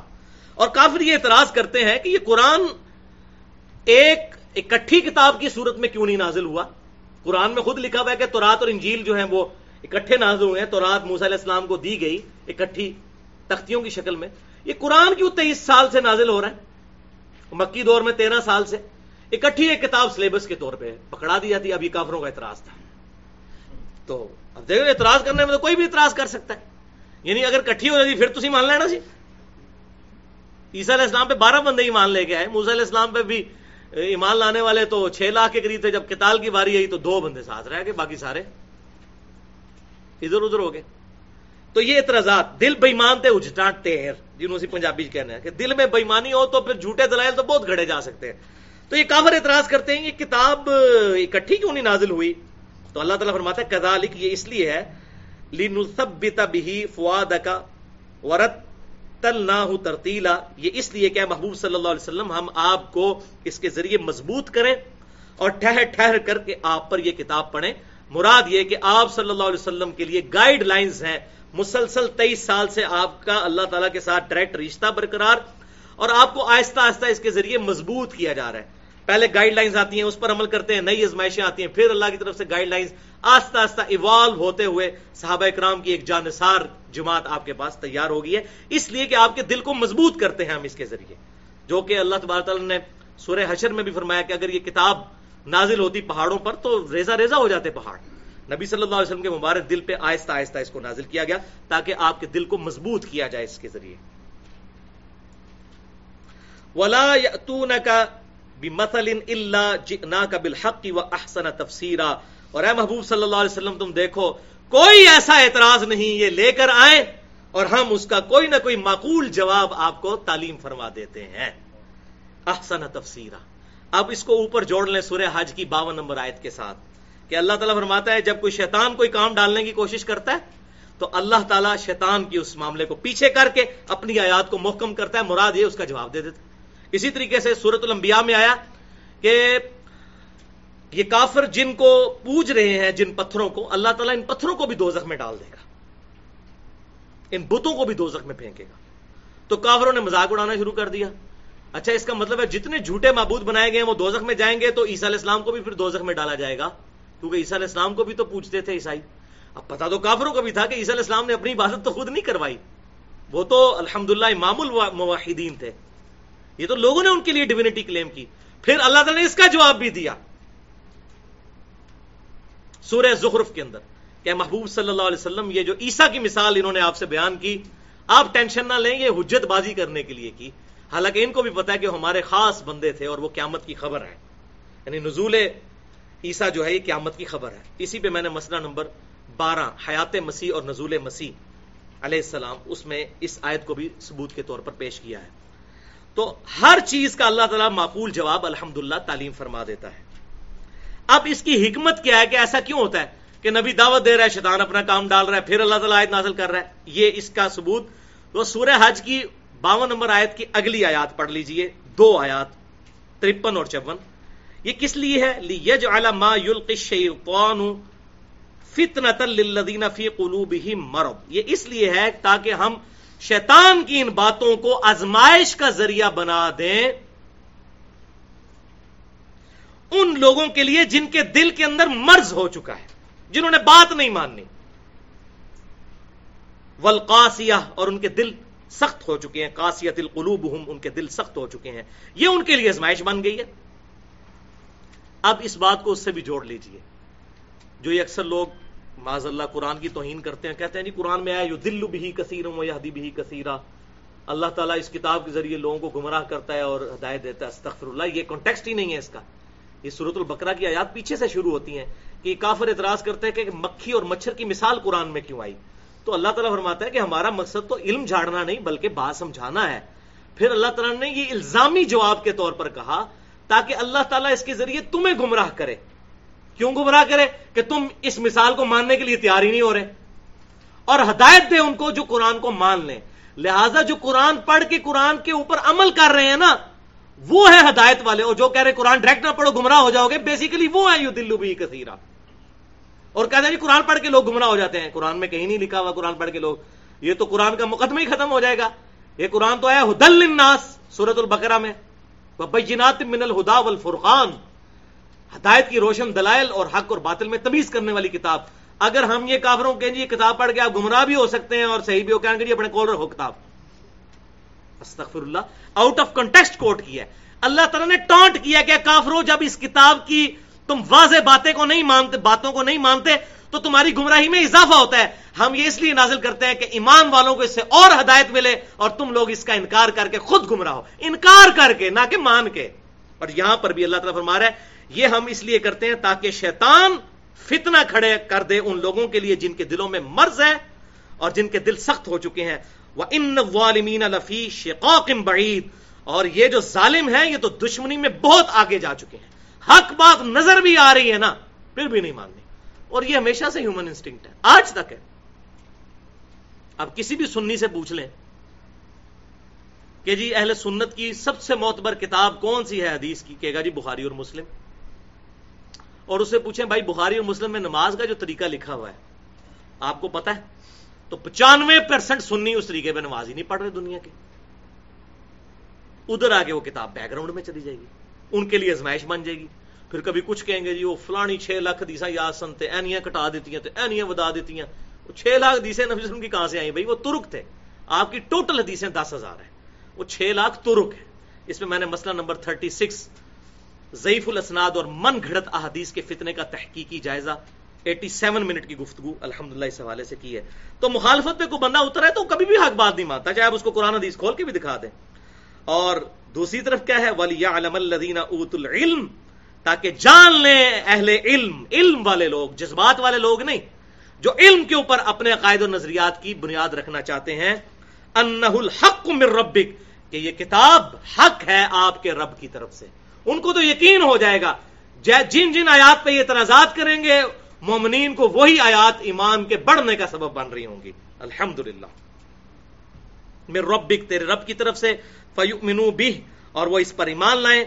اور کافر یہ اعتراض کرتے ہیں کہ یہ قرآن ایک اکٹھی کتاب کی صورت میں کیوں نہیں نازل ہوا؟ قرآن میں خود لکھا ہوا ہے کہ تورات اور انجیل جو ہیں وہ اکٹھے نازل ہوئے ہیں۔ تورات موسی علیہ السلام کو دی گئی اکٹھی تختیوں کی شکل میں۔ یہ قرآن کیوں تیئیس سال سے نازل ہو رہا ہے؟ مکی دور میں تیرہ سال سے اکٹھی ایک کتاب سلیبس کے طور پہ پکڑا دی جاتی، اب یہ کافروں کا اعتراض تھا۔ تو اب دیکھو، اعتراض کرنے میں تو کوئی بھی اعتراض کر سکتا ہے۔ یعنی اگر کٹھی ہو جاتی پھر تھی مان لینا سی عیسیٰ علیہ السلام پہ بارہ بندے ہی مان لے کے آئے۔ موسیٰ علیہ السلام پہ بھی ایمان لانے والے تو چھ لاکھ کے قریب تھے۔ جب کتال کی باری آئی تو دو بندے ساتھ رہ گئے، باقی سارے ادھر ادھر ہو گئے۔ تو یہ اعتراضات دل بےمان تھے اجٹا ٹیر جنہوں سے پنجابی جی کہنا ہے کہ دل میں بےمانی ہو تو پھر جھوٹے دلائل تو بہت گھڑے جا سکتے ہیں۔ تو یہ کافر اعتراض کرتے ہیں یہ کتاب اکٹھی کیوں نہیں نازل ہوئی؟ تو اللہ تعالیٰ فرماتا ہے کدالک یہ اس لیے ہے لینثبت به فؤادک ورت تل نہ ترتیلا یہ اس لیے کہ محبوب صلی اللہ علیہ وسلم، ہم آپ کو اس کے ذریعے مضبوط کریں اور ٹھہر ٹھہر کر کے آپ پر یہ کتاب پڑھیں۔ مراد یہ کہ آپ صلی اللہ علیہ وسلم کے لیے گائیڈ لائنز ہیں۔ مسلسل تیئیس سال سے آپ کا اللہ تعالیٰ کے ساتھ ڈائریکٹ رشتہ برقرار اور آپ کو آہستہ آہستہ اس کے ذریعے مضبوط کیا جا رہا ہے۔ پہلے گائیڈ لائنز آتی ہیں، اس پر عمل کرتے ہیں، نئی ازمائشیں آتی ہیں، پھر اللہ کی طرف سے گائیڈ لائنز آہستہ آہستہ ایوالو ہوتے ہوئے صحابہ اکرام کی ایک جانسار جماعت آپ کے پاس تیار ہو گئی ہے۔ اس لیے کہ آپ کے دل کو مضبوط کرتے ہیں ہم اس کے ذریعے۔ جو کہ اللہ تبارک تعالیٰ نے سورہ حشر میں بھی فرمایا کہ اگر یہ کتاب نازل ہوتی پہاڑوں پر تو ریزا ریزا ہو جاتے پہاڑ۔ نبی صلی اللہ علیہ وسلم کے مبارک دل پہ آہستہ آہستہ اس کو نازل کیا گیا تاکہ آپ کے دل کو مضبوط کیا جائے اس کے ذریعے۔ ولا بمثل الا جئناک بالحق واحسن تفسیرا اور اے محبوب صلی اللہ علیہ وسلم، تم دیکھو، کوئی ایسا اعتراض نہیں، یہ لے کر آئے اور ہم اس کا کوئی نہ کوئی معقول جواب آپ کو تعلیم فرما دیتے ہیں۔ احسن تفسیرا۔ اب اس کو اوپر جوڑ لیں سورہ حج کی باون نمبر آیت کے ساتھ۔ کہ اللہ تعالیٰ فرماتا ہے، جب کوئی شیطان کوئی کام ڈالنے کی کوشش کرتا ہے، تو اللہ تعالیٰ شیطان کی اس معاملے کو پیچھے کر کے اپنی آیات کو محکم کرتا ہے، مراد یہ اس کا جواب دے دیتا ہے۔ اسی طریقے سے سورت الانبیاء میں آیا کہ یہ کافر جن کو پوج رہے ہیں، جن پتھروں کو، اللہ تعالیٰ ان پتھروں کو بھی دو میں ڈال دے گا۔ ان بتوں کو بھی دو میں پھینکے گا۔ تو کافروں نے مذاق اڑانا شروع کر دیا۔ اچھا اس کا مطلب ہے، جتنے جھوٹے معبود بنائے گئے ہیں، وہ دوزخ میں جائیں گے، تو عیسیٰ علیہ السلام کو بھی پھر دوزخ میں ڈالا جائے گا۔ کیونکہ عیسیٰ علیہ السلام کو بھی تو پوچھتے تھے عیسائی۔ اب پتا تو کافروں کو بھی تھا کہ عیسیٰ علیہ السلام نے اپنی عبادت تو خود نہیں کروائی۔ وہ تو الحمد للہ امام المواحدین تھے۔ یہ تو لوگوں نے ان کے لیے ڈیوینٹی کلیم کی۔ پھر اللہ تعالیٰ نے اس کا جواب بھی دیا۔ سورہ زخرف کے اندر کہ محبوب صلی اللہ علیہ وسلم، یہ جو عیسیٰ کی مثال انہوں نے آپ سے بیان کی، آپ ٹینشن نہ لیں، یہ حجت بازی کرنے کے لیے کی۔ حالانکہ ان کو بھی پتا ہے کہ ہمارے خاص بندے تھے اور وہ قیامت کی خبر ہے یعنی نزول عیسیٰ جو ہے یہ قیامت کی خبر ہے۔ اسی پہ میں نے مسئلہ نمبر بارہ، حیات مسیح اور نزول مسیح علیہ السلام، اس میں اس آیت کو بھی ثبوت کے طور پر پیش کیا ہے۔ تو ہر چیز کا اللہ تعالیٰ معقول جواب الحمد تعلیم فرما دیتا ہے۔ اب اس کی حکمت کیا ہے کہ ایسا کیوں ہوتا ہے کہ نبی دعوت دے رہا ہے، شیطان اپنا کام ڈال رہا ہے، پھر اللہ تعالیٰ آیت نازل کر رہا ہے۔ یہ اس کا ثبوت۔ وہ سورہ حج کی باون نمبر آیت کی اگلی آیات پڑھ لیجیے، دو آیات، ترپن اور چون۔ یہ کس لیے ہے؟ یج ما یلقی الشیطان فتنة للذین فی قلوبہم مرض۔ یہ اس لیے ہے تاکہ ہم شیطان کی ان باتوں کو ازمائش کا ذریعہ بنا دیں۔ ان لوگوں کے لیے جن کے دل کے اندر مرض ہو چکا ہے، جنہوں نے بات نہیں ماننی۔ ولقاسیہ اور ان کے دل سخت ہو چکے ہیں۔ کاسیت القلوب ان کے دل سخت ہو چکے ہیں۔ یہ ان کے لیے ازمائش بن گئی ہے۔ اب اس بات کو اس سے بھی جوڑ لیجیے۔ جو یہ اکثر لوگ معذ اللہ قرآن کی توہین کرتے ہیں، کہتے ہیں جی قرآن میں آیا یو دل بھی کثیر و یادی بھی کثیرہ اللہ تعالیٰ اس کتاب کے ذریعے لوگوں کو گمراہ کرتا ہے اور ہدایت دیتا ہے۔ استغفر اللہ یہ کانٹیکسٹ ہی نہیں ہے اس کا۔ یہ صورت البقرہ کی آیات پیچھے سے شروع ہوتی ہیں کہ کافر اعتراض کرتے ہیں کہ مکھی اور مچھر کی مثال قرآن میں کیوں آئی؟ تو اللہ تعالیٰ فرماتا ہے کہ ہمارا مقصد تو علم جھاڑنا نہیں، بلکہ بات سمجھانا ہے۔ پھر اللہ تعالیٰ نے یہ الزامی جواب کے طور پر کہا تاکہ اللہ تعالیٰ اس کے ذریعے تمہیں گمراہ کرے۔ کیوں گمراہ کرے؟ کہ تم اس مثال کو ماننے کے لیے تیار ہی نہیں ہو رہے۔ اور ہدایت دے ان کو جو قرآن کو مان لیں۔ لہذا جو قرآن پڑھ کے قرآن کے اوپر عمل کر رہے ہیں نا، وہ ہے ہدایت والے۔ اور جو کہہ رہے قرآن ڈائریکٹ نہ پڑھو، گمراہ ہو جاؤ گے۔ بیسیکلی وہ ہے یو دلو بھی کثیرہ اور کہتے ہیں جی قرآن پڑھ کے لوگ گمراہ ہو جاتے ہیں۔ قرآن میں کہیں نہیں لکھا ہوا قرآن پڑھ کے لوگ۔ یہ تو قرآن کا مقدمہ ہی ختم ہو جائے گا۔ یہ قرآن تو ہے ہدل الناس سورت البقرہ میں۔ بینات من الہدا والفرقان۔ ہدایت کی روشن دلائل اور حق اور باطل میں تمیز کرنے والی کتاب۔ اگر ہم یہ کافروں کہ جی یہ کتاب پڑھ کے آپ گمراہ بھی ہو سکتے ہیں اور صحیح بھی ہو، کہیں جی اپنے کول رکھو کتاب۔ استغفر اللہ آؤٹ آف کنٹیکسٹ کوٹ کیا ہے۔ اللہ تعالیٰ نے ٹانٹ کیا کہ کافروں جب اس کتاب کی تم واضح باتیں کو نہیں مانتے، باتوں کو نہیں مانتے تو تمہاری گمراہی میں اضافہ ہوتا ہے۔ ہم یہ اس لیے نازل کرتے ہیں کہ ایمان والوں کو اس سے اور ہدایت ملے اور تم لوگ اس کا انکار کر کے خود گمراہ ہو۔ انکار کر کے، نہ کہ مان کے۔ اور یہاں پر بھی اللہ تعالیٰ فرما رہا ہے، یہ ہم اس لیے کرتے ہیں تاکہ شیطان فتنہ کھڑے کر دے ان لوگوں کے لیے جن کے دلوں میں مرض ہے اور جن کے دل سخت ہو چکے ہیں۔ وہ ان والمین الفی شقاق بعید اور یہ جو ظالم ہے یہ تو دشمنی میں بہت آگے جا چکے ہیں۔ حق بات نظر بھی آ رہی ہے نا، پھر بھی نہیں ماننی اور یہ ہمیشہ سے ہیومن انسٹنکٹ ہے۔ آج تک ہے۔ اب کسی بھی سننی سے پوچھ لیں کہ جی اہل سنت کی سب سے معتبر کتاب کون سی ہے حدیث کی؟ کہے گا جی بخاری اور مسلم۔ اور اسے پوچھیں بھائی بخاری اور مسلم میں نماز کا جو طریقہ لکھا ہوا ہے، آپ کو پتا ہے؟ تو پچانوے پرسینٹ سننی اس طریقے پہ نماز ہی نہیں پڑھ رہے دنیا کے۔ ادھر آگے وہ کتاب بیک گراؤنڈ میں چلی جائے گی۔ ان کے لیے ازمائش بن جائے گی۔ پھر کبھی کچھ کہیں گے جی وہ فلانی چھ لاکھ دیسا یاد سنتے اینیاں کٹا دیتی ہیں تو اینیاں ودا دیتی ہیں وہ چھ لاکھ دیسے نبی وسلم کی کہاں سے آئی بھائی وہ ترک تھے۔ آپ کی ٹوٹل حدیثیں دس ہزار ہیں۔ وہ چھ لاکھ ترک ہے اس میں میں نے مسئلہ نمبر تھرٹی سکس، ضعیف الاسناد اور من گھڑت احادیث کے فتنے کا تحقیقی جائزہ ایٹی سیون منٹ کی گفتگو الحمد اس حوالے سے کی ہے۔ تو مخالفت پہ کوئی بندہ اتر ہے تو کبھی بھی حق بات نہیں مانتا، چاہے آپ اس کو قرآن حدیث کھول کے بھی دکھا دیں۔ اور دوسری طرف کیا ہے؟ ولی علم الدین ات العلم تاکہ جان لیں اہل علم علم والے لوگ، جذبات والے لوگ نہیں، جو علم کے اوپر اپنے عقائد و نظریات کی بنیاد رکھنا چاہتے ہیں۔ انہ الحق من ربک، کہ یہ کتاب حق ہے آپ کے رب کی طرف سے۔ ان کو تو یقین ہو جائے گا۔ جن جن آیات پہ یہ تنازعات کریں گے، مومنین کو وہی آیات ایمان کے بڑھنے کا سبب بن رہی ہوں گی۔ الحمد للہ میرے ربک، تیرے رب کی طرف سے، فیؤمنو بھی اور وہ اس پر ایمان لائیں۔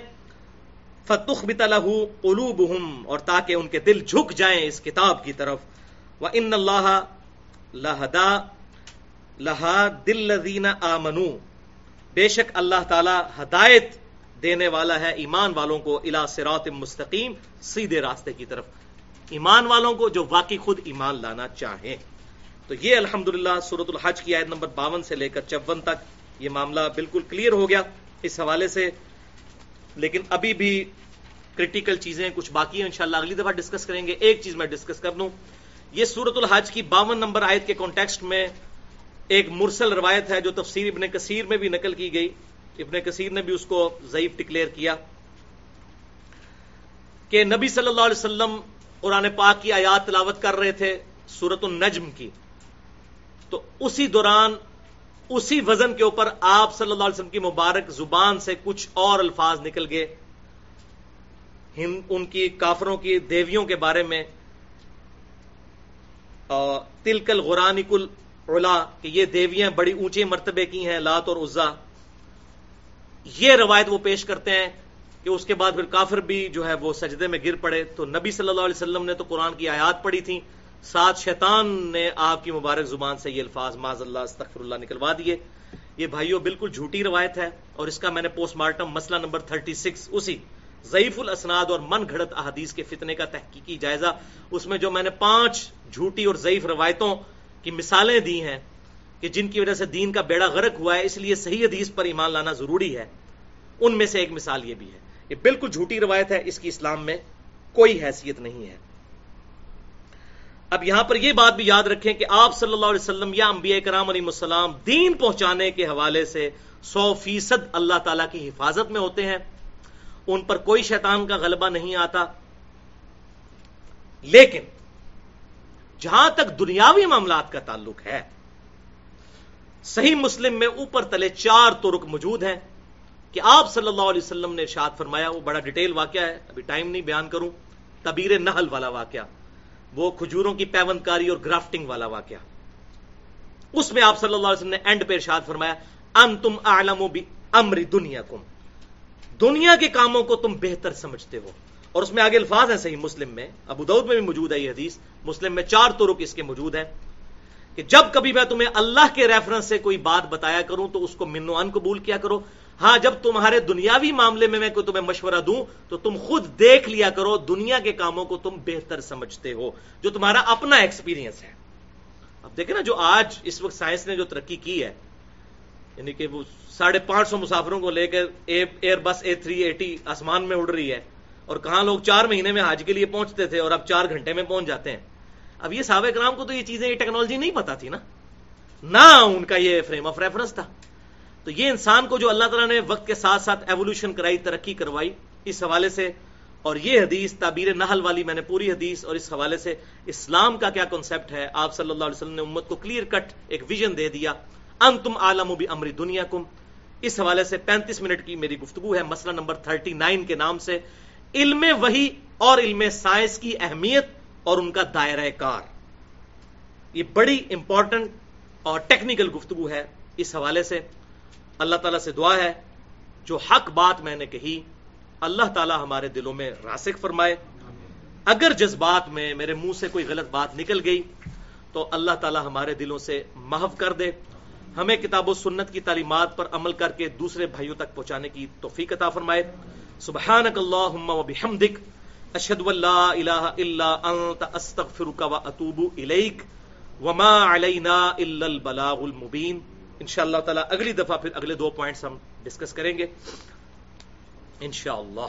فتخ بتلہ قلوب اور تاکہ ان کے دل جھک جائیں اس کتاب کی طرف۔ وہ ان اللہ لہدا لہا دل لدین آمنو بے شک اللہ تعالی ہدایت دینے والا ہے ایمان والوں کو الا سرات مستقیم، سیدھے راستے کی طرف۔ ایمان والوں کو جو واقعی خود ایمان لانا چاہیں۔ تو یہ الحمد للہ سورت الحج کی آیت نمبر باون سے لے کر چون تک یہ معاملہ بالکل کلیئر ہو گیا۔ اس حوالے سے لیکن ابھی بھی کریٹیکل چیزیں کچھ باقی ہیں، انشاءاللہ اگلی دفعہ ڈسکس کریں گے۔ ایک چیز میں ڈسکس کر دوں۔ یہ سورت الحج کی باون نمبر آیت کے کانٹیکسٹ میں ایک مرسل روایت ہے جو تفسیر ابن کثیر میں بھی نقل کی گئی۔ ابن کثیر نے بھی اس کو ضعیف ڈکلیئر کیا کہ نبی صلی اللہ علیہ وسلم قرآن پاک کی آیات تلاوت کر رہے تھے سورت النجم کی۔ تو اسی دوران اسی وزن کے اوپر آپ صلی اللہ علیہ وسلم کی مبارک زبان سے کچھ اور الفاظ نکل گئے۔ ان کی کافروں کی دیویوں کے بارے میں تلکل غرانی کل اولا کہ یہ دیویاں بڑی اونچے مرتبے کی ہیں، لات اور عزا۔ یہ روایت وہ پیش کرتے ہیں کہ اس کے بعد پھر کافر بھی جو ہے وہ سجدے میں گر پڑے۔ تو نبی صلی اللہ علیہ وسلم نے تو قرآن کی آیات پڑھی تھی ساتھ شیطان نے آپ کی مبارک زبان سے یہ الفاظ معذ اللہ استغفر اللہ نکلوا دیے۔ یہ بھائیوں بالکل جھوٹی روایت ہے اور اس کا میں نے پوسٹ مارٹم مسئلہ نمبر 36 اسی ضعیف الاسناد اور من گھڑت احادیث کے فتنے کا تحقیقی جائزہ، اس میں جو میں نے پانچ جھوٹی اور ضعیف روایتوں کی مثالیں دی ہیں کہ جن کی وجہ سے دین کا بیڑا غرق ہوا ہے، اس لیے صحیح حدیث پر ایمان لانا ضروری ہے۔ ان میں سے ایک مثال یہ بھی ہے۔ یہ بالکل جھوٹی روایت ہے، اس کی اسلام میں کوئی حیثیت نہیں ہے۔ اب یہاں پر یہ بات بھی یاد رکھیں کہ آپ صلی اللہ علیہ وسلم یا انبیاء کرام علیہ السلام دین پہنچانے کے حوالے سے سو فیصد اللہ تعالی کی حفاظت میں ہوتے ہیں۔ ان پر کوئی شیطان کا غلبہ نہیں آتا۔ لیکن جہاں تک دنیاوی معاملات کا تعلق ہے، صحیح مسلم میں اوپر تلے چار ترک موجود ہیں کہ آپ صلی اللہ علیہ وسلم نے ارشاد فرمایا، وہ بڑا ڈیٹیل واقعہ ہے، ابھی ٹائم نہیں بیان کروں، تبیر نحل والا واقعہ۔ وہ کھجوروں کی پیوند کاری اور گرافٹنگ والا واقعہ۔ اس میں آپ صلی اللہ علیہ وسلم نے اینڈ پہ ارشاد فرمایا ان تم عالم امر دنیا کم دنیا کے کاموں کو تم بہتر سمجھتے ہو۔ اور اس میں آگے الفاظ ہیں صحیح مسلم میں، ابو دعود میں بھی موجود ہے یہ حدیث، مسلم میں چار ترک اس کے موجود ہیں۔ کہ جب کبھی میں تمہیں اللہ کے ریفرنس سے کوئی بات بتایا کروں تو اس کو منو ان قبول کیا کرو۔ ہاں جب تمہارے دنیاوی معاملے میں میں کوئی تمہیں مشورہ دوں، تو تم خود دیکھ لیا کرو دنیا کے کاموں کو تم بہتر سمجھتے ہو، جو تمہارا اپنا ایکسپیرینس ہے۔ اب دیکھیں نا، جو آج اس وقت سائنس نے جو ترقی کی ہے یعنی کہ وہ ساڑھے پانچ سو مسافروں کو لے کر ایئر بس اے تھری ایٹی آسمان میں اڑ رہی ہے، اور کہاں لوگ چار مہینے میں حج کے لیے پہنچتے تھے اور اب چار گھنٹے میں پہنچ جاتے ہیں۔ اب یہ صحابہ کرام کو تو یہ چیزیں، یہ ٹیکنالوجی نہیں پتا تھی نا۔ نہ ان کا یہ فریم آف ریفرنس تھا۔ تو یہ انسان کو جو اللہ تعالیٰ نے وقت کے ساتھ ساتھ ایولیوشن کرائی، ترقی کروائی، اس حوالے سے اور یہ حدیث، تعبیر نحل والی میں نے پوری حدیث اور اس حوالے سے اسلام کا کیا کنسپٹ ہے؟ آپ صلی اللہ علیہ وسلم نے امت کو کلیئر کٹ ایک ویژن دے دیا۔ ان تم عالم بھی امری دنیا کم اس حوالے سے پینتیس منٹ کی میری گفتگو ہے، مسئلہ نمبر تھرٹی نائن کے نام سے۔ علم وہی اور علم سائنس کی اہمیت اور ان کا دائرہ کار۔ یہ بڑی امپورٹنٹ اور ٹیکنیکل گفتگو ہے۔ اس حوالے سے اللہ تعالیٰ سے دعا ہے، جو حق بات میں نے کہی، اللہ تعالیٰ ہمارے دلوں میں راسک فرمائے۔ اگر جذبات میں میرے منہ سے کوئی غلط بات نکل گئی، تو اللہ تعالی ہمارے دلوں سے محف کر دے۔ ہمیں کتاب و سنت کی تعلیمات پر عمل کر کے دوسرے بھائیوں تک پہنچانے کی توفیق عطا فرمائے۔ سبحانک اللہم و بحمدک، اشہد و الہ الا انت، استغفرک و اتوب الیک۔ وما علینا الا البلاغ المبین۔ انشاءاللہ تعالی اگلی دفعہ پھر اگلے دو پوائنٹس ہم ڈسکس کریں گے. انشاءاللہ.